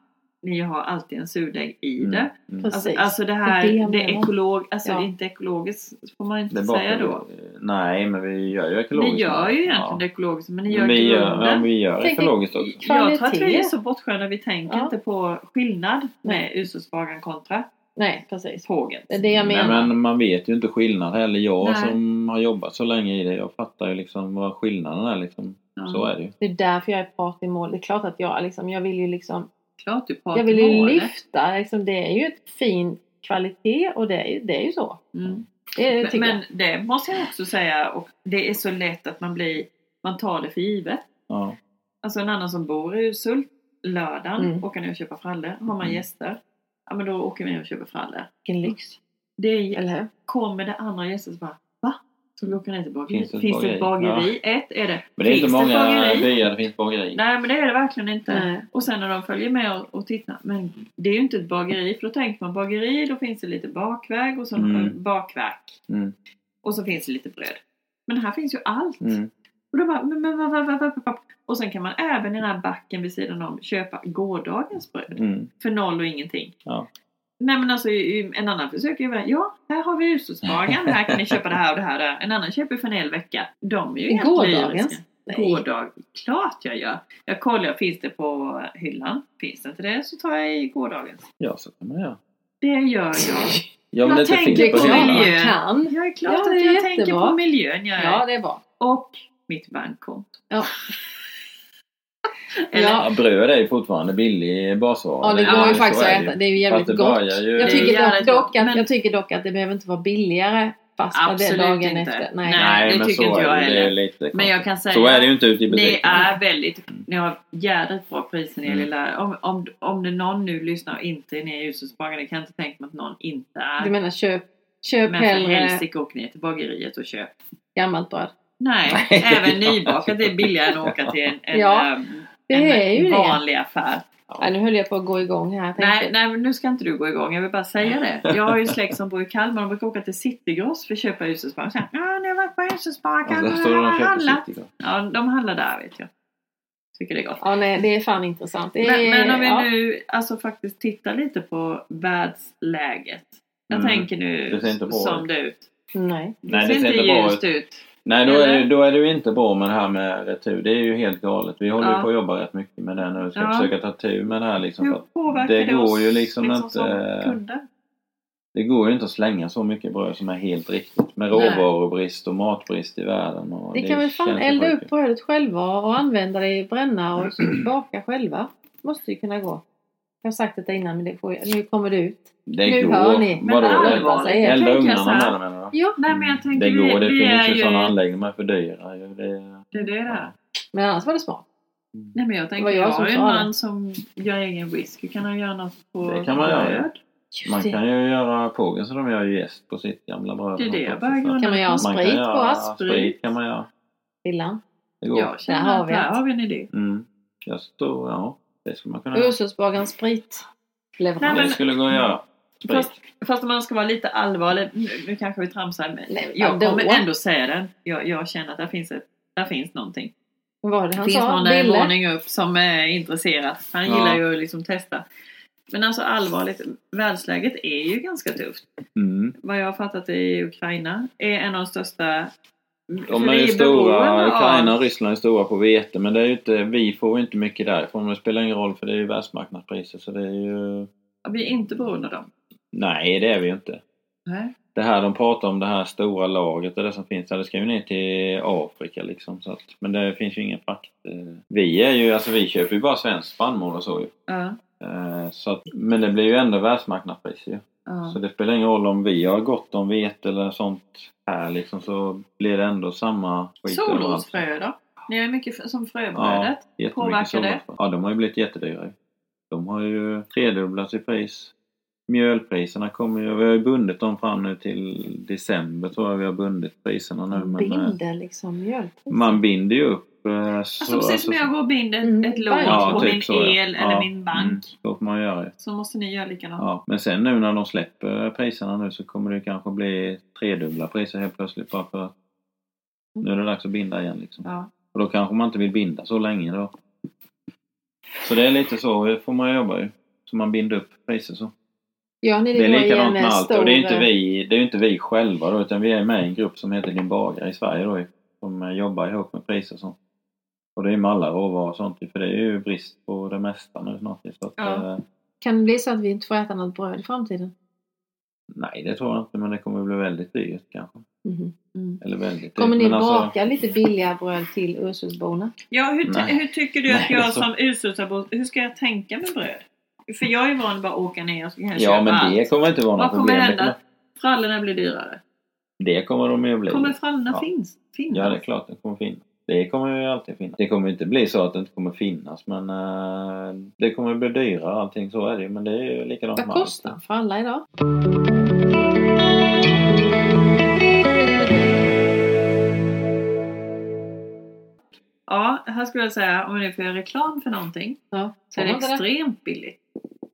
C: Ni har alltid en surdeg i
B: Mm.
C: det.
B: Mm.
C: Alltså, alltså det här,
A: Det är
C: det,
A: det
C: är ekolog, alltså
A: Ja.
C: inte ekologiskt får man inte
B: Det
C: säga då.
B: vi- Nej men vi gör ju ekologiskt.
C: Ni gör ju egentligen
B: Ja.
C: det ekologiskt men ni gör
B: Men vi gör, ja, vi gör
A: Tänk-
B: ekologiskt också.
C: Jag tror att vi
A: Kvalitet.
C: är så bortskämda vi tänker
A: Ja.
C: inte på skillnad med ursprungsbagan kontra
A: Nej, precis.
C: pågens.
A: Det är det jag
B: Nej,
A: menar.
B: men man vet ju inte skillnad heller. Jag
C: Nej.
B: som har jobbat så länge i det, jag fattar ju liksom vad skillnaden är liksom.
C: Ja.
B: Så är det ju.
A: Det är därför jag är part i mål. Det är klart att jag liksom, jag vill ju liksom,
C: Klart du pratar
A: jag vill ju lyfta liksom, det är ju ett fin kvalitet och det är ju, det är ju så.
C: Mm.
A: Det
C: Men, men det måste jag också säga och det är så lätt att man blir, man tar det för givet.
B: Ja.
C: Alltså en annan som bor i Husult, lördagen
A: Mm.
C: åker ner och köper frallor. Har man
B: Mm.
C: gäster, ja men då åker vi ner och köper frallor.
A: Vilken lyx.
C: Det är,
A: Eller hur?
C: kommer det andra gäster så bara Va? Så vi åker ner till bageriet.
B: Finns det ett bageri?
C: bageri? Ett är det.
B: Men det är
C: Finns
B: inte många
C: bageri?
B: byar det finns bageri.
C: Nej men det är det verkligen inte.
A: Nej.
C: Och sen när de följer med och, och tittar. Men det är ju inte ett bageri för då tänker man bageri då finns det lite bakväg och så
B: Mm.
C: bakverk.
B: Mm.
C: Och så finns det lite bröd. Men här finns ju allt.
B: Mm.
C: Och då bara, men, men, vad, vad, vad, vad, vad. Och sen kan man även i den här backen vid sidan om köpa gårdagens bröd.
B: Mm.
C: För noll och ingenting.
B: Ja.
C: Nej men alltså en annan försöker ju vara, ja här har vi hushållsbagaren, här kan ni köpa det här och det här. En annan köper för en hel vecka. De är ju helt
A: Gårdagens?
C: Gårdag, klart jag gör. Jag kollar, finns det på hyllan? Finns det inte det så tar jag i gårdagens.
B: Ja, så kan man göra.
C: Det gör jag. [LAUGHS]
B: Jag vill
C: Jag tänker på
B: på
C: miljö.
B: hyllan.
A: kan.
C: Jag är klart
A: Ja, det
C: att jag tänker
A: jättebra.
C: på miljön jag är.
A: Ja, det är bra.
C: Och mitt bankkonto.
A: Ja.
C: Eller, [LAUGHS]
A: Ja.
B: Ja, bröd är ju fortfarande billig basvara.
A: Ja, det
C: Ja,
A: går ju
C: så
A: faktiskt att äta.
B: ju.
A: Det är ju jävligt
B: det
A: gott.
B: ju-
A: Jag
C: Det är
A: tycker, dock,
C: jävligt
A: dock
C: gott,
A: att,
C: men-
A: jag tycker dock att det behöver inte vara billigare fast för det
C: Absolut
A: dagen
C: inte.
A: efter.
C: Nej.
A: Nej.
C: det
B: men
C: tycker
B: så
C: inte jag heller.
B: lite
C: Men jag kan säga
B: Så är det ju inte ute i
C: Ni
B: butiken.
C: är väldigt, ni har jädrigt bra priser
B: Mm.
C: mm. lilla, om, om, om det någon nu lyssnar och inte är nere i Ljusåsbagaren, kan jag inte tänka mig att någon inte är.
A: Du menar köp, köp
C: Men för
A: hellre
C: helsike åk ner till bageriet och köp.
A: gammalt bröd.
C: Nej, [LAUGHS]
B: Nej.
C: även nybakat är billigare än att åka till en, en,
A: Ja,
C: ehm,
A: det
C: en
A: är ju det.
C: vanlig affär.
A: Nej, nu höll jag på att gå igång här.
C: Nej, nej, men nu ska inte du gå igång. Jag vill bara säga det. Jag har ju släkt som bor i Kalmar. De brukar åka till Citygross för att köpa. Säger, Ja, ni har varit på
B: Och
C: Ljusåsbagaren
B: där står de och
C: handlat. Ja, de handlar där vet jag. Tycker det är gott.
A: Ja, nej, det är fan intressant. Det är,
C: Men, men om vi
A: ja.
C: nu alltså faktiskt tittar lite på världsläget. Jag
B: Mm.
C: tänker nu
B: Det ser
C: som det ut.
A: Nej.
B: Nej, det ser inte
C: ljust ut.
B: Nej, då är, då är det ju inte bra med det här med retur. Det är ju helt galet. Vi håller ju
C: Ja.
B: på att jobba rätt mycket med det nu. Ska
C: Ja.
B: försöka ta tur med det här liksom.
C: Hur
B: att
C: påverkar
B: det
C: det,
B: går
C: oss
B: ju liksom inte-
C: som kunder?
B: det går ju inte att slänga så mycket bröd som är helt riktigt. Med råvarubrist och matbrist i världen. Och
A: Ni kan väl fan elda upp brödet själva och använda det i bränna och baka själva. Måste ju kunna gå. Jag har sagt det innan men det får, nu kommer det ut.
B: Det
A: Nu
B: går.
A: hör ni.
C: Men
B: Vadå?
C: jag
B: Elda
C: tänker
B: ugnarna med det menar du?
A: Ja,
C: Nej men jag tänker
B: Det går. Det
C: vi, vi
B: finns ju
C: ju...
B: sådana anläggningar för dyra. ju. Det,
C: Det är det där.
A: Men annars var det smart.
C: Nej men jag
A: Det
C: tänker,
A: jag
C: jag har ju en
A: det.
C: man som gör egen whisky. Kan han göra något på
B: Det kan man göra. Man
A: det.
B: kan ju göra pågen så de gör ju jäst på sitt gamla bröd.
C: Det är det jag börjar
A: Kan man göra
B: Man
A: sprit
B: kan
A: på asp?
B: sprit kan man göra.
A: Villan?
B: Det går.
C: Jag känner
A: har vi
C: här har vi en idé.
B: Mm. Jag står, ja. Det skulle man kunna göra.
A: Ursusbagarens sprit.
C: Nej, men-
B: Det skulle gå att göra. Sprit.
C: Fast, fast om man ska vara lite allvarlig, nu, nu kanske vi tramsar, men
A: Nej,
C: jag
A: vadå?
C: kommer ändå säga den. Jag, jag känner att det finns, ett, där finns någonting.
A: Vad var det han
C: finns
A: sa?
C: någon där en
A: Bille?
C: våning upp som är intresserad. Han
B: Ja.
C: gillar ju att liksom testa. Men alltså allvarligt, världsläget är ju ganska tufft.
B: Mm.
C: Vad jag har fattat i Ukraina är en av de största...
B: De är ju stora, Ukraina och Ryssland är stora på vete men det är ju inte, vi får ju inte mycket därifrån. Det spelar ingen roll för det är ju världsmarknadspriser så det är ju...
C: Vi är inte beroende av dem.
B: Nej det är vi ju inte.
C: Nej.
B: Det här de pratar om, det här stora lagret och det som finns där, det ska ju ner till Afrika liksom. Så att, men det finns ju ingen frakt. eh. Vi är ju, alltså vi köper ju bara svensk spannmål och så ju.
C: Ja.
B: Eh, Så att, men det blir ju ändå världsmarknadspriser ju.
C: Ja.
B: Så det spelar ingen roll om vi har gott om vete eller sånt här liksom så blir det ändå samma skit.
C: Solrosfrö då? Ni har ju mycket som
B: Ja,
C: fröbrödet.
B: jättemycket
C: Påverkar det?
B: Ja, de har ju blivit jättedyra. De har ju tredubblats i pris. Mjölpriserna kommer ju, vi har ju bundit dem fram nu till december tror jag vi har bundit priserna nu. Eh,
A: Binder liksom mjölk.
B: man binder ju upp. Eh, Så,
C: Alltså precis som jag går och binder ett-
A: Mm.
C: ett lån
A: Ja,
C: på
B: typ
C: min
B: så, ja.
C: el eller
B: Ja,
C: min bank.
B: Mm, så får man göra ju.
C: Så måste ni göra likadant.
B: Ja, men sen nu när de släpper priserna nu så kommer det kanske bli tredubbla priser helt plötsligt bara för att nu är det dags att binda igen liksom.
C: Ja.
B: Och då kanske man inte vill binda så länge då. Så det är lite så får man jobba ju. Så man binder upp priser så.
A: Ja, ni
B: Det är likadant med allt.
A: stor,
B: Och det är ju inte vi, det är inte vi själva då utan vi är med i en grupp som heter Din bagare i Sverige då. Som jobbar ihop med priser och sånt. Och det är med alla råvaror och sånt för det är ju brist på det mesta nu snart. Så att,
C: Ja.
B: eh,
A: Kan det bli så att vi inte får äta något bröd i framtiden?
B: nej det tror jag inte men det kommer bli väldigt dyrt kanske.
A: Mhm.
C: Mm.
B: Eller väldigt
A: Kommer
B: dyrt.
A: ni
B: Men alltså-
A: baka lite billiga bröd till Ursusborna?
C: Ja, hur, ty- hur tycker du att
B: Nej,
C: jag
B: alltså-
C: som ursutabo, hur ska jag tänka med bröd? För jag är van att bara åka ner och så kan jag
B: Ja
C: köpa
B: men
C: allt.
B: det kommer inte vara
C: Vad
B: något
C: kommer
B: problem. Det
C: hända?
B: kommer,
C: Frallorna blir dyrare.
B: det kommer de ju bli.
C: Kommer frallorna
B: Ja.
C: finns? finnas?
B: Ja det är klart det kommer finnas. Det kommer ju alltid finnas. Det kommer inte bli så att det inte kommer finnas men eh, det kommer bli dyrare allting så är det. Men det är ju likadant
A: Vad
B: med allt.
A: kostar för alla idag?
C: Ja, här skulle jag säga om ni får göra reklam för någonting
A: Ja,
C: så är det? extremt billigt.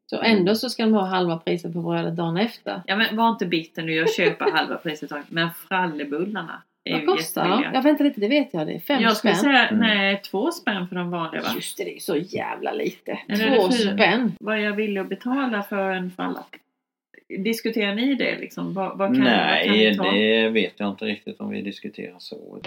A: Så ändå så ska de ha halva priset på brödet dagen efter.
C: Ja men var inte bitter nu, jag köper halva priset. Men frallebullarna är
A: Vad kostar. Jag väntar lite, det vet jag. Det är fem
C: Jag skulle
A: spänn.
C: säga
B: Mm.
C: nej, två spänn för de vanliga va?
A: Just det, det är så jävla lite.
C: Eller
A: Två spänn.
C: Vad jag villig att betala för en fralla? Diskuterar ni det liksom? Vad, vad kan, vad kan
B: Nej,
C: ni ta?
B: det vet jag inte riktigt om vi diskuterar så.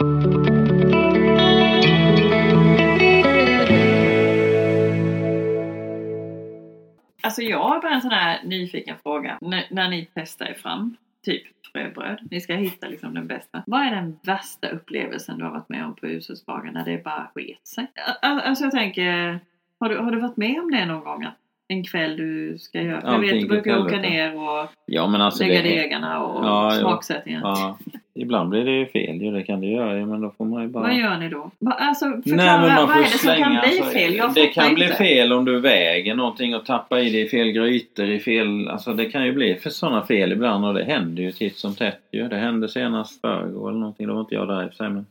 C: Alltså jag har bara en sån här nyfiken fråga. N- när ni testar er fram, typ fröbröd. Ni ska hitta liksom den bästa. Vad är den värsta upplevelsen du har varit med om på Hushållsbagen när det bara sket sig? Alltså jag tänker, har du, har du varit med om det någon gång? Att en kväll du ska göra? Jag vet, du brukar åka ner och
B: Ja men alltså
C: lägga
B: det,
C: degarna och
B: Ja,
C: smaksättningen.
B: ja, Ibland blir det ju fel ju, det kan det göra ju, men då får man ju bara...
C: Vad gör ni då? Alltså förklara,
B: Nej
C: vad är det som kan bli
B: alltså,
C: fel? Jag
B: Det kan bli
C: inte.
B: fel om du väger någonting och tappar i det i fel grytor i fel... Alltså det kan ju bli för sådana fel ibland och det händer ju titt som tätt ju. Det hände senast förrgår eller någonting, då var inte jag där i och för sig men...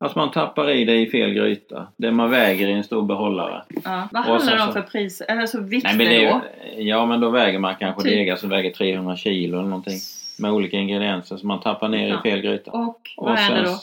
B: Alltså man tappar i det i fel gryta. Det man väger i en stor behållare.
C: Ja. Vad handlar det om för priser? Eller så vikter
B: Nej, det
C: då?
B: ja men då väger man kanske
C: Typ.
B: degar som väger 300 kilo eller någonting. Med olika ingredienser som man tappar ner
C: Ja.
B: i fel gryta.
C: Och vad
B: Och
C: är det
B: sen,
C: då?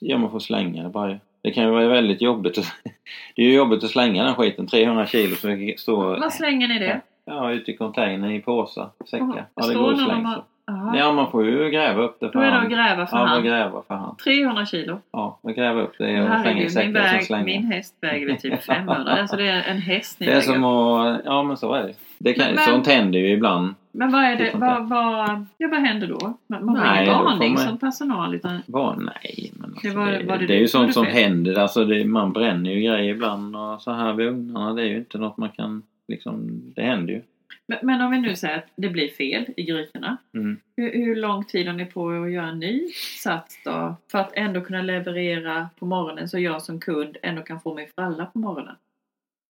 B: ja man får slänga det bara. Det kan ju vara väldigt jobbigt. att- [LAUGHS] Det är ju jobbigt att slänga den skiten. 300 kilo som står
C: Vad slänger ni det?
B: ja, ute i containern i påsar, säckar. Ja, det går att
C: och-
B: så.
C: Jaha.
B: Ja man får ju gräva upp det för
C: Då är det att
B: hand.
C: gräva för
B: Ja,
C: hand.
B: gräver för hand.
C: 300 kilo.
B: Ja, man gräver upp det och slänga i
C: Herregud, min, väg, min häst väger typ [LAUGHS] 500. alltså det är en häst ni
B: Det är
C: lägger.
B: som att, ja men så är det. det kan,
C: Men- men-
B: Sånt händer ju ibland.
C: Men vad är det? Vad, vad, ja, vad händer då? Man, man
B: Nej,
C: ingen
B: får
C: varning
B: man-
C: som personal utan
B: Var, nej, men alltså,
C: Det var-
B: det,
C: var det
B: det, är ju sånt som händer. Alltså det, man bränner ju grejer ibland och så här vid ugnarna. Det är ju inte något man kan liksom... Det händer ju.
C: Men, men om vi nu säger att det blir fel i grytorna.
B: Mm.
C: Hur, hur lång tid har ni på er att göra en ny sats då? För att ändå kunna leverera på morgonen så jag som kund ändå kan få min fralla på morgonen.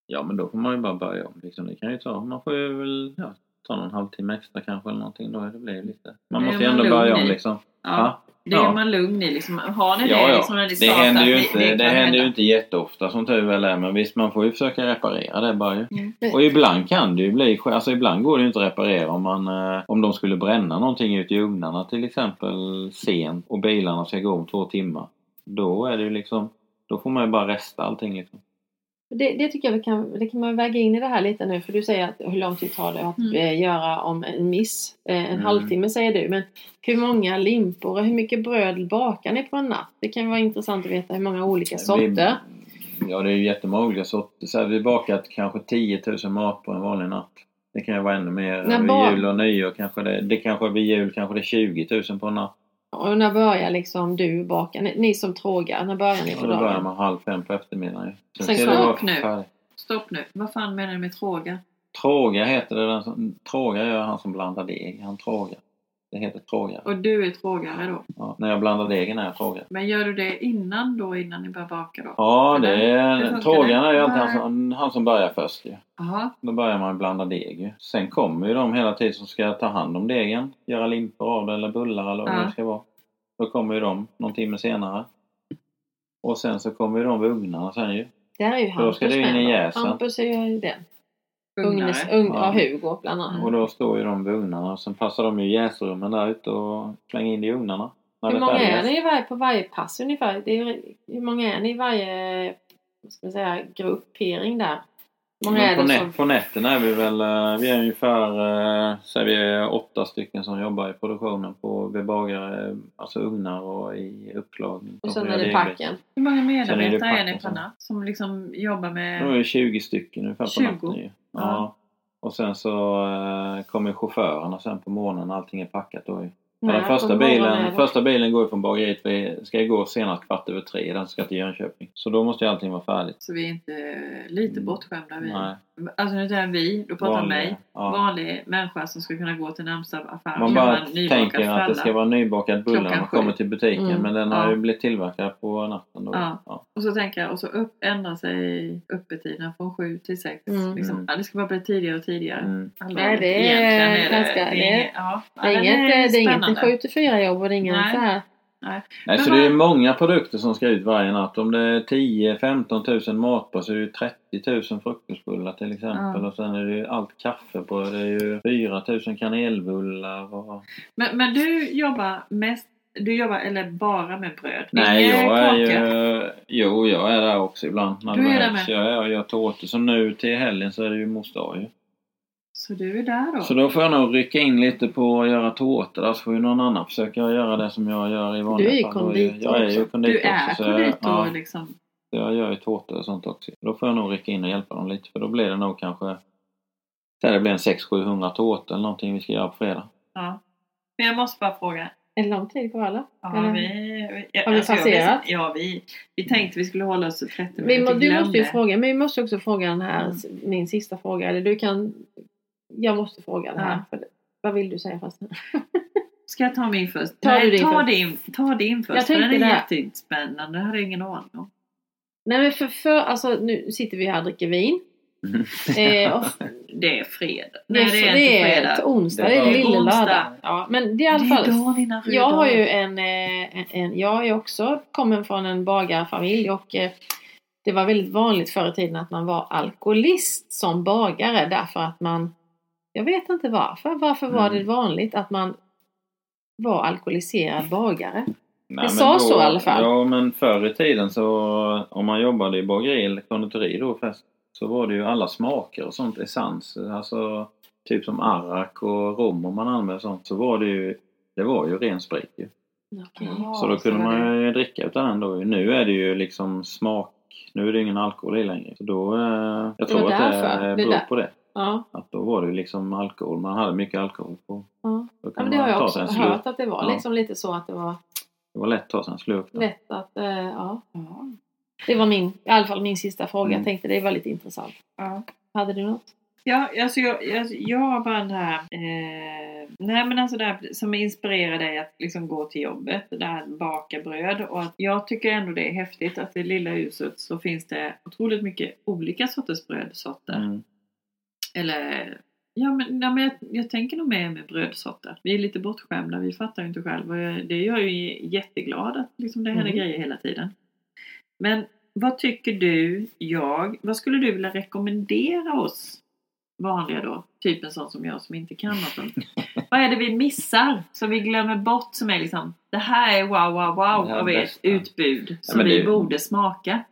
B: Ja men då får man ju bara börja om. Liksom. Det kan ju ta, man får ju väl ja, ta någon halvtimme extra kanske eller någonting. Då det blir lite. Man måste ju ändå börja om liksom.
C: Ja,
B: Ja.
C: Det är
B: Ja.
C: man lugn i liksom. Har ni
B: Ja,
C: det
B: ja.
C: liksom när ni
B: Det händer ju
C: Det-
B: inte,
C: det
B: det
C: kan
B: händer ju inte jätteofta som tur väl är. Men visst man får ju försöka reparera det bara ju.
C: Mm.
B: Och ibland kan det ju bli, alltså ibland går det ju inte att reparera om man, eh, om de skulle bränna någonting ute i ugnarna till exempel sent och bilarna ska gå om två timmar. Då är det ju liksom, då får man ju bara resta allting liksom.
A: Det, det tycker jag vi kan, det kan man väga in i det här lite nu för du säger att hur lång tid tar det att
C: Mm.
A: eh, göra om en miss? Eh, en
B: Mm.
A: halvtimme säger du men hur många limpor och hur mycket bröd bakar ni på en natt? Det kan vara intressant att veta hur många olika sorter.
B: Vi, ja det är ju jättemånga olika sorter. Så här, vi har bakat kanske 10 000 mat på en vanlig natt. Det kan ju vara ännu mer
A: När
B: vid jul och nyår kanske det, det kanske vid jul kanske det är 20 000 på en natt.
A: Och när börjar liksom du baka? Ni, ni som trågar, när börjar ni på
B: då börjar
A: dagen?
B: man halv fem på eftermiddagen. ju.
A: Sen stopp
C: nu.
B: färdigt.
C: Stopp nu. Vad fan menar du med tråga?
B: Tråga heter det. Den som, tråga gör han som blandar deg. Han trågar. Det heter tråga.
C: Och du är trågare då?
B: Ja, när jag blandar degen är jag trågar.
C: Men gör du det innan då, innan ni börjar baka då?
B: Ja, det är, trågan är ju alltid han som, han som börjar först ju.
C: Jaha.
B: Då börjar man blanda deg ju. Sen kommer ju de hela tiden som ska ta hand om degen. Göra limpor av det eller bullar eller vad
C: Ja.
B: det ska vara. Då kommer ju de någon timme senare. Och sen så kommer ju de vid ugnarna sen ju.
A: Det här är ju
B: Då
A: Hampus
B: ska det in i jäsen.
A: Hampus är ju den. Ugnes, ung,
B: Ja.
A: ja. Hugo bland annat.
B: Och då står ju de vid ugnarna. Och sen passar de ju jäsrummen där ute och slänger in i ugnarna.
A: Hur
B: det
A: många är ni varje, på varje pass ungefär? Det är, hur många är ni i varje ska man säga, gruppering där? Många
B: Men
A: är
B: på,
A: det
B: nät,
A: som...
B: på nätterna är vi väl, eh, vi är ungefär, eh, säger vi är åtta stycken som jobbar i produktionen på bagare, alltså ugnar och i uppslagning.
A: Och sen är det packen.
C: Hur många
B: är
C: medarbetare är, ni på natt? Som liksom jobbar
B: Då
C: med...
B: är det 20 stycken ungefär på
C: 20?
B: natten ju. Ja. Och sen så eh, kommer chaufförerna sen på morgonen allting är packat då ju.
A: Nej,
B: den första bilen, första bilen går ju från bageriet, vi ska gå senast kvart över tre, den ska till Jönköping. Så då måste ju allting vara färdigt.
C: Så vi är inte lite
B: Mm.
C: bortskämda vi.
B: Nej,
C: Alltså nu säger vi, då pratar
B: vanliga.
C: mig.
B: Ja.
C: Vanlig människa som ska kunna gå till närmsta affär
B: Man bara tänker att det ska vara nybakad bulle när
C: Klockan
B: man kommer
C: sju.
B: till butiken
A: Mm.
B: men den har
C: Ja.
B: ju blivit tillverkad på natten då.
C: Ja.
B: Ja.
C: Och så tänker jag, och så upp, ändrar sig öppettiderna från sju till sex.
A: Mm.
C: Liksom,
B: Mm.
C: ja, det ska bara bli tidigare och tidigare.
B: Mm.
A: Nej, det är ganska-
C: det,
A: det är- Det inget, det är inget
C: spännande.
A: 7 till 4 jobb och det är inget
C: Nej.
A: så här.
B: Nej, så
C: vad-
B: det är många produkter som ska ut varje natt. Om det är 10-15 tusen matbar så är det ju 30 000 frukostbullar till exempel.
C: Ja.
B: Och sen är det ju allt kaffe på. Det är ju 4 000 kanelbullar och...
C: Men, men du jobbar mest, du jobbar eller bara med bröd?
B: Nej, jag är ju... Jo, jag är där också ibland när
C: Du är där med?
B: Jag gör tårtor. Som nu till helgen så är det ju dag ju.
C: Så du är där då?
B: Så då får jag nog rycka in lite på att göra tårtor. Där så får ju någon annan försöka göra det som jag gör i vanliga
A: Du är ju
B: fall.
A: Konditor
B: Jag är ju
A: också.
B: konditor
C: du är
B: också, jag-
C: konditor
B: ja.
C: liksom?
B: Så jag gör ju tårtor och sånt också. Då får jag nog rycka in och hjälpa dem lite för då blir det nog kanske så det blir en 600-700 tårtor eller någonting vi ska göra på fredag.
C: Ja. Men jag måste bara fråga.
A: En lång tid kvar eller?
C: Ja, vi, vi,
A: Har vi
C: jag-
A: passerat?
C: Ja, vi, vi tänkte vi skulle hålla oss till 30
A: Vi,
C: minuter.
A: må- du måste ju fråga, men vi måste också fråga den här,
C: Mm.
A: min sista fråga. Eller du kan... Jag måste fråga den här.
C: Ja.
A: För, vad vill du säga först? [LAUGHS]
C: Ska jag ta min först?
A: Ta
C: Nej,
A: din
C: ta,
A: först.
C: Din, ta din först.
A: Jag
C: för den är
A: det.
C: jättespännande. Det hade jag ingen aning om.
A: Nej men för, för alltså nu sitter vi här och dricker vin. Eh, och [LAUGHS]
C: Det är fredag.
A: det, är,
C: Nej, det är
A: det
C: inte
A: är
C: fredag.
A: ett onsdag,
B: Det
A: det
B: är
A: är
B: bara
A: lille lördag. Ja, men det är i alla fall.
C: Det är
A: Jag har ju en, eh, en, en jag är också kommer från en bagarfamilj och eh, det var väldigt vanligt förr i tiden att man var alkoholist som bagare därför att man jag vet inte varför. Varför var
B: Mm.
A: det vanligt att man var alkoholiserad bagare?
B: Nej,
A: sa
B: men
A: så i alla fall.
B: Ja men förr i tiden så om man jobbade i bageri eller konditori då först, så var det ju alla smaker och sånt, essens. Alltså typ som arrak och rom om man använde sånt så var det ju det var ju ren sprit ju.
A: Okej.
B: så då kunde
C: det.
B: man ju dricka utan den då. Nu är det ju liksom smak, nu är det ingen alkohol i längre. Så då, eh, jag
A: Det
B: tror att det
A: därför. Det
B: beror
A: där.
B: på det.
A: Ja,
B: Att då var det liksom alkohol, man hade mycket alkohol på.
A: ja. Ja men det har jag också hört att det var
B: Ja.
A: liksom lite så att det var
B: Det var lätt att ta sig en slurk.
A: lätt att, eh, ja. Det var min, i alla fall min sista fråga.
B: Mm.
A: Jag tänkte det var lite intressant.
C: Ja.
A: Hade du något?
C: Ja, alltså jag, jag, jag har bara den här... Eh, nej men alltså det här som inspirerar dig att liksom gå till jobbet. Det här att baka bröd. Och att jag tycker ändå det är häftigt att i det lilla huset så finns det otroligt mycket olika sorters brödsorter.
B: Mm.
C: Eller... Ja men, ja, men jag, jag tänker nog mer med brödsorter. Vi är lite bortskämda, vi fattar ju inte själva. Det gör ju jätteglad att liksom det händer
A: Mm.
C: grejer hela tiden. Men vad tycker du, jag, vad skulle du vilja rekommendera oss vanliga då? Typ en sån som jag som inte kan något [LAUGHS] vad är det vi missar? Som vi glömmer bort som är liksom Det här är wow wow wow av ert utbud som
B: men
C: vi
B: det-
C: borde smaka.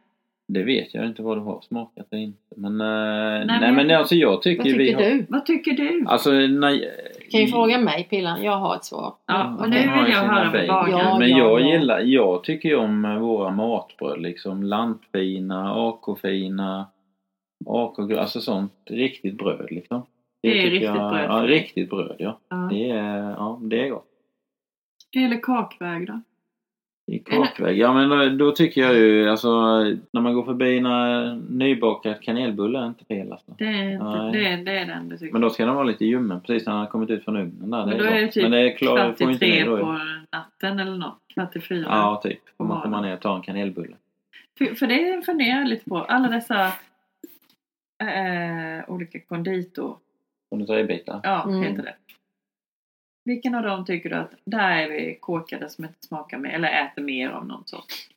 B: Det vet jag inte vad du har smakat eller inte. Men, eh, nej,
C: men-
B: men alltså jag tycker,
A: Vad tycker
B: vi har...
A: du?
C: Vad tycker du?
B: Alltså, nej,
A: Kan ju fråga mig Pillan, jag har ett svar.
C: Ja, och nu vill jag höra med
B: bagel.
C: bagaren.
A: Ja,
B: Men
A: ja,
B: jag
A: ja.
B: gillar, jag tycker ju om eh, våra matbröd liksom. Lantfina, AK-fina, AK alltså sånt riktigt bröd liksom.
C: Det är
B: tycker
C: riktigt
B: jag,
C: bröd
B: Ja, riktigt bröd ja.
C: Ja.
B: Det är, ja, det är gott.
C: Eller kakväg då?
B: I kakväg. Ja men då, då tycker jag ju alltså när man går förbi en nybakad kanelbulle är inte fel alltså.
C: Det är, inte, det det är den du tycker.
B: Men då ska den vara lite ljummen precis när den har kommit ut från ugnen där.
C: Men
B: det
C: då
B: är
C: det typ
B: men det är klart,
C: kvart i tre på natten eller något. Kvart i fyra.
B: Ja typ.
C: På
B: man
C: morgonen.
B: ner och ta en kanelbulle.
C: För, för det funderar jag lite på. Alla dessa eh, olika konditor.
B: Konditoribitar.
C: Ja,
A: Mm.
C: heter det. Vilken av dem tycker du att där är vi korkade som inte smakar mer eller äter mer av någon sort?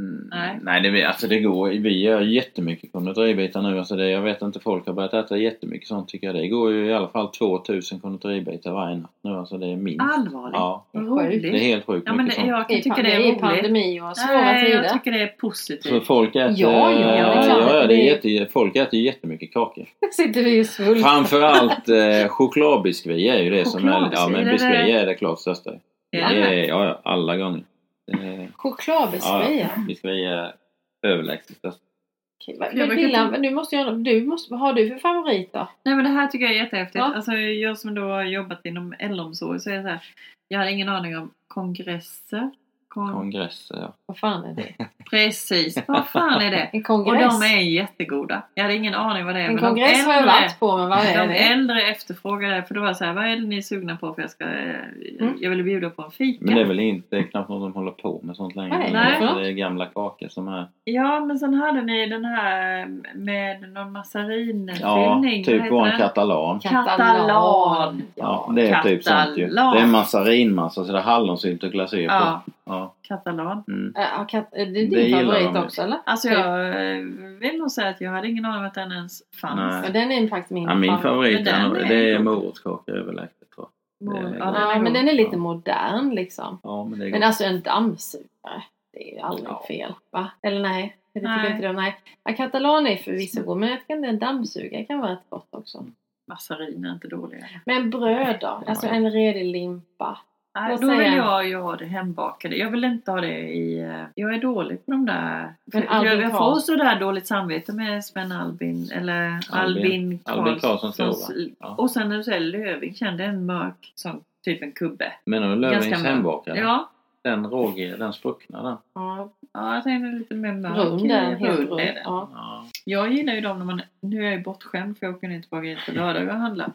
B: Mm.
C: Nej.
B: Nej, det, alltså det går. Vi gör jättemycket konditoribitar nu. Alltså det, jag vet inte, folk har börjat äta jättemycket sånt tycker jag. Det går ju i alla fall 2000 konditoribitar varje natt nu. Alltså det är minst.
C: Allvarligt?
B: Ja,
C: roligt.
B: det är helt sjukt
C: Ja, men det,
B: sånt.
C: jag tycka
A: pan-
C: det är
A: I
C: roligt.
A: pandemi och svåra
C: Nej, jag
A: tider.
C: tycker det är
B: Så
C: positivt.
B: folk äter,
A: Ja, ja,
C: det är
B: ja, det är jätte, folk äter jättemycket kakor. [LAUGHS]
A: sitter vi och svultar.
B: Framförallt eh, chokladbiskvi är ju det som är... Ja men biskvi är det klart största. Ja, ja, alla gånger. Är,
A: Chokladbiskvi.
B: ja, biskvi är överlägset.
A: Okej, vad-
C: Jag
A: Men
C: brukar
A: nu måste jag, du måste, vad har du för favoriter?
C: Nej men det här tycker jag är jättehäftigt.
A: Ja.
C: Alltså, jag som då har jobbat inom äldreomsorg så är det så här. Jag hade ingen aning om kongresser. Kon-
B: Kongresser, ja.
A: Vad fan är det? [LAUGHS]
C: Precis, vad fan är det?
A: En
C: Och
A: kongress?
C: de är jättegoda. Jag hade ingen aning vad det är.
A: en
C: men de
A: kongress har jag
C: äldre-
A: varit på, men vad är
C: De
A: det?
C: äldre efterfrågade för då var det så här, vad är det ni är sugna på för jag ska,
A: Mm.
C: jag vill bjuda på en fika.
B: Men det är väl inte, det är knappt någon som håller på med sånt längre.
A: Nej,
C: Nej.
B: Det är gamla kakor som är...
C: Ja men sen hade ni den här med någon
B: Ja,
C: massarinfyllning.
B: typ
C: Vad
B: på en katalan.
C: Katalan.
B: Ja, det är typ sånt ju.
C: katalan.
B: Det är massarinmassa så det är hallonsylt och glasyr på.
C: Ja,
B: Ja.
C: katalan.
B: Mm.
A: Äh, kat- är det din
B: Det
A: favorit också eller?
C: Alltså
A: Typ.
C: jag vill nog säga att jag hade ingen aning om att den ens fanns.
B: Nej.
A: Ja, den är faktiskt min,
B: Ja, min favorit
C: Men den
B: är,
C: är
B: det är
C: god.
B: morotskakor överlägset tror jag.
C: Mor-
B: Det är
C: ja, den
A: Ja,
C: är
A: men den är lite
B: Ja.
A: modern liksom.
B: Ja, men det är
A: Men alltså en dammsugare, det är ju aldrig
B: Ja.
A: fel. Va? Eller nej? Jag tycker
C: Nej.
A: inte det. Nej. Ja, katalan är förvisso god, men jag tycker en dammsugare kan vara rätt gott också.
C: Massarin är inte dåliga.
A: Men bröd då? Alltså
B: ja.
A: en redig limpa.
C: Nej, då vill jag ju ha det hembakade. Jag vill inte ha det i... eh, Jag är dålig på de där...
A: Men
C: för
A: Albin
C: jag, jag får sådär dåligt samvete med Sven Albin eller
B: Albin-
C: Albin,
B: Albin Karlssons. Ja.
C: Och sen när du säger Löving kände en mörk som typ en kubbe.
B: Menar du Lövings
C: mörk.
B: hembakade?
C: Ja,
B: Den rågiga, den spruckna den?
A: Ja,
C: ja jag tänkte lite mer mörk.
A: rund är helt
C: rund.
A: Ja.
B: Ja.
C: Jag gillar ju dem när man... Nu är jag ju bortskämd för jag åker ner till bageriet på lördagar och handlar.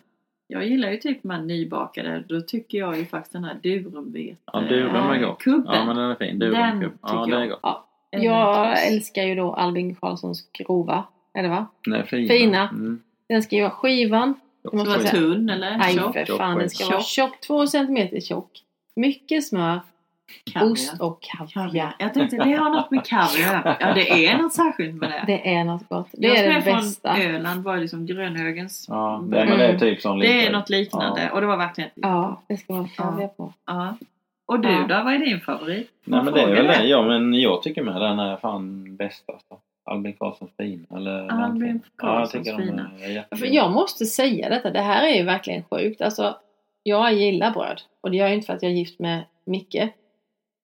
C: Jag gillar ju typ de här nybakade. Då tycker jag ju faktiskt den här durumvete...
B: Ja, durum är
A: Ja,
B: gott.
C: kubben.
B: Ja, men den är fin.
C: Den
B: Durumkubb. Ja, det är
C: jag.
B: gott.
A: Ja. Jag älskar ju då Albin Karlssons grova. Är det va?
B: Den är fin.
A: Fina.
B: Mm.
A: Den ska ju vara skivan. Måste
C: vara tunn eller
A: Nej
C: tjock?
A: för
B: tjock,
A: fan, den ska vara
C: tjock.
A: Två centimeter tjock. Mycket smör,
C: Kaviar.
A: ost och kaviar.
C: Kaviar. Jag tänkte det har något med kaviar Ja det är något särskilt med det.
A: Det är något gott. Det
C: jag
A: är det bästa.
C: från Öland var liksom Grönhögens.
B: Ja, det, men det är typ som
C: Det är något liknande
B: Ja.
C: och det var verkligen
A: Ja, det ska vara kaviar på.
C: Ja. Och du
A: Ja.
C: då, vad är din favorit?
B: Nej men det är väl det. Ja men jag tycker med den är fan bäst alltså. Albin Karlssons fina. Eller
C: Albin
B: Ja, jag
C: Karlssons
B: tycker de
C: fina.
A: För jag måste säga detta, det här är ju verkligen sjukt. Alltså, jag gillar bröd. Och det gör jag inte för att jag är gift med Micke.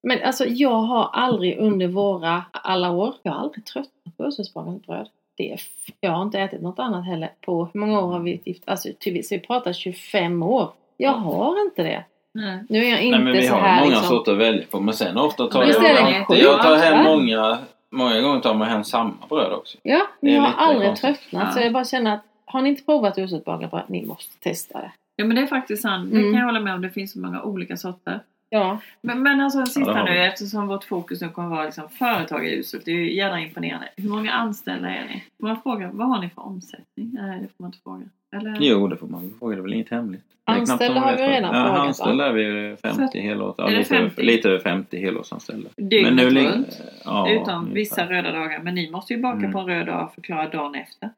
A: Men alltså jag har aldrig under våra alla år, jag har aldrig tröttnat på ursprungsbakat bröd. Det är, jag har inte ätit något annat heller på, hur många år har vi gift? Alltså typ, så vi pratar 25 år. Jag har inte det.
C: Nej.
A: Nu är jag inte
B: Nej men vi
A: så
B: har
A: här
B: många
A: liksom.
B: sorter att välja på men sen ofta tar jag, jag, jag tar hem många, många gånger tar man hem samma bröd också.
A: Ja, men jag har aldrig
B: konstigt.
A: tröttnat.
C: Ja.
A: Så jag bara känner att har ni inte provat uselt bagarbröd, ni måste testa det.
C: Ja men det är faktiskt sant. Det
A: Mm.
C: kan jag hålla med om. Det finns så många olika sorter.
A: Ja,
C: Men, men alltså sista
B: Ja,
C: nu eftersom vårt fokus nu kommer vara liksom företag i uselt. Det är ju jävla imponerande. Hur många anställda är ni? Får man fråga, vad har ni för omsättning? Nej det får man inte fråga. Eller?
B: Jo, det får man fråga. Det är väl inget hemligt. Är
A: Anställda har vi redan
B: ja,
A: frågat,
B: Anställda är vi 50 helårs. Ja,
C: Är det
B: lite, över-
C: 50?
B: lite över 50 helårsanställda.
C: Dygnet
B: nu
C: runt.
B: ja,
C: Utom
B: ungefär.
C: vissa röda dagar. Men ni måste ju baka
B: Mm.
C: på en röd dag och förklara dagen efter.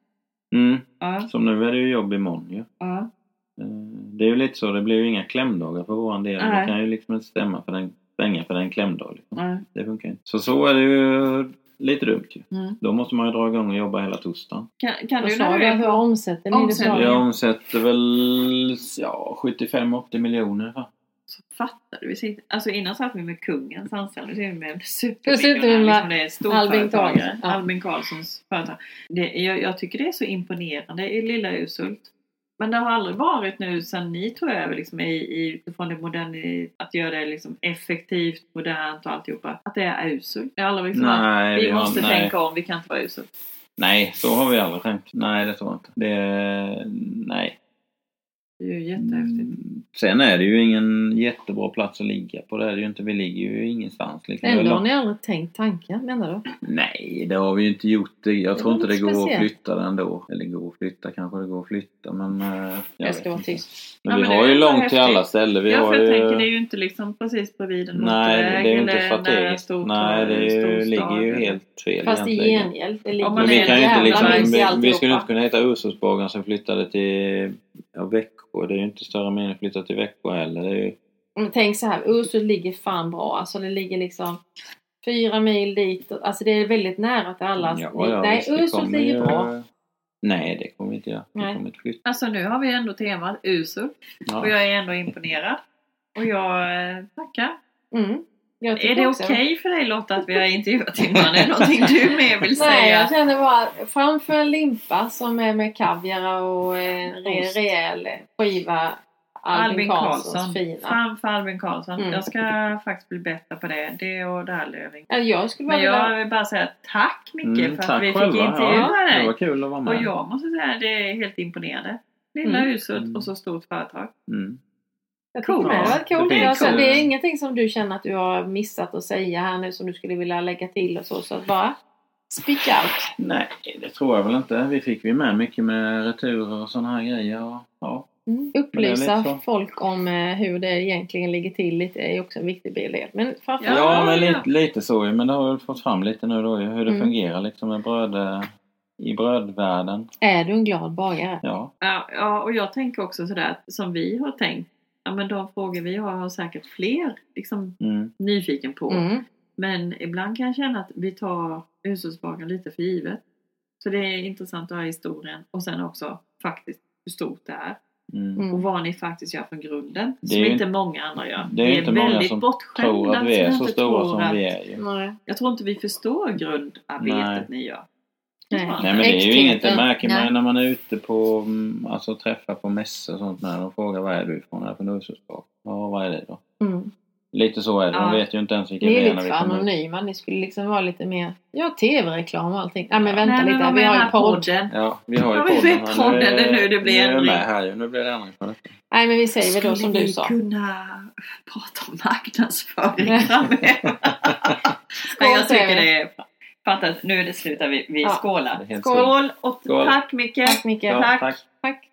B: Mm,
C: Ja.
B: som nu är det ju jobb imorgon ju.
C: ja.
B: Eh, Det är ju lite så, det blir ju inga klämdagar för våran del.
C: Nej.
B: Det kan ju liksom inte stämma för den, stänga för den klämdag. Liksom. Det funkar inte. Så så är det ju lite dumt ju.
C: Mm.
B: Då måste man ju dra igång och jobba hela torsdagen.
C: Kan, kan du när
A: du?
C: du är
A: Hur
C: på...
A: omsätter ni?
C: Omsätter-?
B: Jag omsätter väl ja, 75-80 miljoner. Va?
C: Så fattar du. Vi sitter, alltså innan satt vi med kungens anställda. Nu sitter vi med en supermiljonär.
A: med
C: Liksom är
A: Albin. Karlsson, ja.
C: Albin Karlssons företag. Det, jag, jag tycker det är så imponerande i lilla Usult. Men det har aldrig varit nu sen ni tog över liksom, i, i, utifrån det moderna, att göra det liksom effektivt, modernt och alltihopa. Att det är Usult. Det har aldrig liksom
B: Nej,
C: vi
B: vi har-
C: måste
B: nej.
C: tänka om, vi kan inte vara Usult.
B: Nej, så har vi aldrig tänkt. Nej, det tror jag inte. Det, nej.
C: Det är ju jättehäftigt.
B: Mm, Sen är det ju ingen jättebra plats att ligga på. Det är det ju inte. Vi ligger ju ingenstans. Liksom.
A: Ändå har ni aldrig tänkt tanken menar du?
B: Nej, det har vi ju inte gjort. Jag
A: Det
B: tror inte det går att
A: speciellt.
B: flytta den då. Eller går att flytta, kanske det går att flytta men... eh, jag
A: Jag ska vara
B: inte.
A: tyst.
B: Men
C: Ja,
B: vi
C: men
B: har ju
C: ändå
B: långt till
C: häftigt.
B: alla ställen. Vi
C: ja,
B: har
C: för jag
B: ju...
C: tänker det är ju inte liksom precis bredvid en
B: Nej, det är ju inte strategiskt. Nej, det ju, ligger ju helt fel
A: Fast i gengäld, det ligger
C: Om man
B: Men vi kan ju inte liksom, vi, vi skulle inte kunna heta Ursusbagaren som flyttade till ja, Växjö. Det är ju inte större mening att flytta till Växjö heller. Det är ju,
A: Men tänk så här, Ursult ligger fan bra. Alltså det ligger liksom fyra mil dit. Alltså det är väldigt nära till alla.
B: ja, ja,
A: Nej,
B: kommer
A: ligger
B: ju-
A: bra.
B: Nej, det kommer vi inte göra. Vi
A: Nej.
B: kommer inte flytta.
C: Alltså nu har vi ändå temat Usult
B: Ja.
C: och jag är ändå imponerad. Och jag eh, tackar.
A: Mm.
C: Är det okej för dig Lotta att vi har intervjuat din man? Är det någonting du mer vill [LAUGHS]
A: Nej,
C: säga?
A: jag känner bara framför en limpa som är med kaviar och en re, rejäl skiva Albin Karlssons fina.
C: Framför Albin Karlsson.
A: Mm.
C: Jag ska faktiskt bli bättre på det. Det och Därlöving.
A: Ja, Jag skulle bara
C: Men jag
A: vilja...
C: vill bara säga tack Micke
B: Mm,
C: för att vi fick
B: själva.
C: intervjua
B: Ja, det
C: dig.
B: var kul att vara med.
C: Och jag måste säga det är helt imponerande. Lilla
A: Mm.
C: huset
B: Mm.
C: och så stort företag.
B: Mm.
A: Jag
C: Cool.
A: Det var coolt.
B: det
A: sa,
B: cool.
A: det är ingenting som du känner att du har missat att säga här nu som du skulle vilja lägga till och så. Så att bara speak out.
B: Nej, det tror jag väl inte. Vi fick ju med mycket med returer och sådana här grejer. och- Ja.
A: Mm. Upplysa folk om eh, hur det egentligen ligger till lite är också en viktig del. Men framför
C: Ja,
B: Ja, men lite, lite så ju. Men det har väl fått fram lite nu då hur det
A: Mm.
B: fungerar liksom med bröd eh, i brödvärlden.
A: är du en glad bagare?
B: Ja.
C: Ja, ja, och jag tänker också sådär att som vi har tänkt. Ja, men de frågor vi har har säkert fler liksom,
B: Mm.
C: nyfiken på.
A: Mm.
C: Men ibland kan jag känna att vi tar hushållsbakaren lite för givet. Så det är intressant att ha historien och sen också faktiskt hur stort det är.
B: Mm.
A: Mm.
C: Och vad ni faktiskt gör från grunden.
B: Det
C: som
B: är ju
C: inte många andra gör.
B: det är
C: Vi
B: inte många
C: väldigt
B: som Tror att vi är
C: som
B: så stora som vi är ju.
C: Jag tror inte vi förstår grundarbetet
B: Nej.
C: ni gör.
A: Nej.
B: Nej men det är ju inget, det märker man ju när man är ute på, mm, alltså träffar på mässor och sånt när de frågar vad är du ifrån? Jag är från Ursusbak. Ja, vad är det då?
A: Mm.
B: Lite så är det. De
C: Ja.
B: vet ju inte ens vilka
A: Ni
B: vi
A: är
B: är när
A: lite
B: vi
A: för
B: kommer
A: anonyma. Ni skulle liksom vara lite mer... Ja, tv-reklam och allting. Nej men
B: Ja.
A: vänta
C: Nej, men
A: lite.
C: vad
A: Vi har ju podd.
C: podden?
B: Ja, vi har ju
C: Ja, vi
B: podden. men
C: podden,
B: är-
C: det är nu det blir
B: nu är
C: ändring.
B: med här ju. Nu blir det ändring på detta.
A: Nej men vi säger väl då som du
C: vi
A: sa.
C: kunna prata om marknadsföring framöver? [LAUGHS] Jag
A: säger
C: tycker
A: vi.
C: det är... Fattat, nu är det slut. Vi, vi
A: Ja.
C: Skålar. Skål. och
B: Skål.
C: tack Micke!
A: Tack Micke.
B: Ja,
C: Tack.
B: tack.
A: Tack.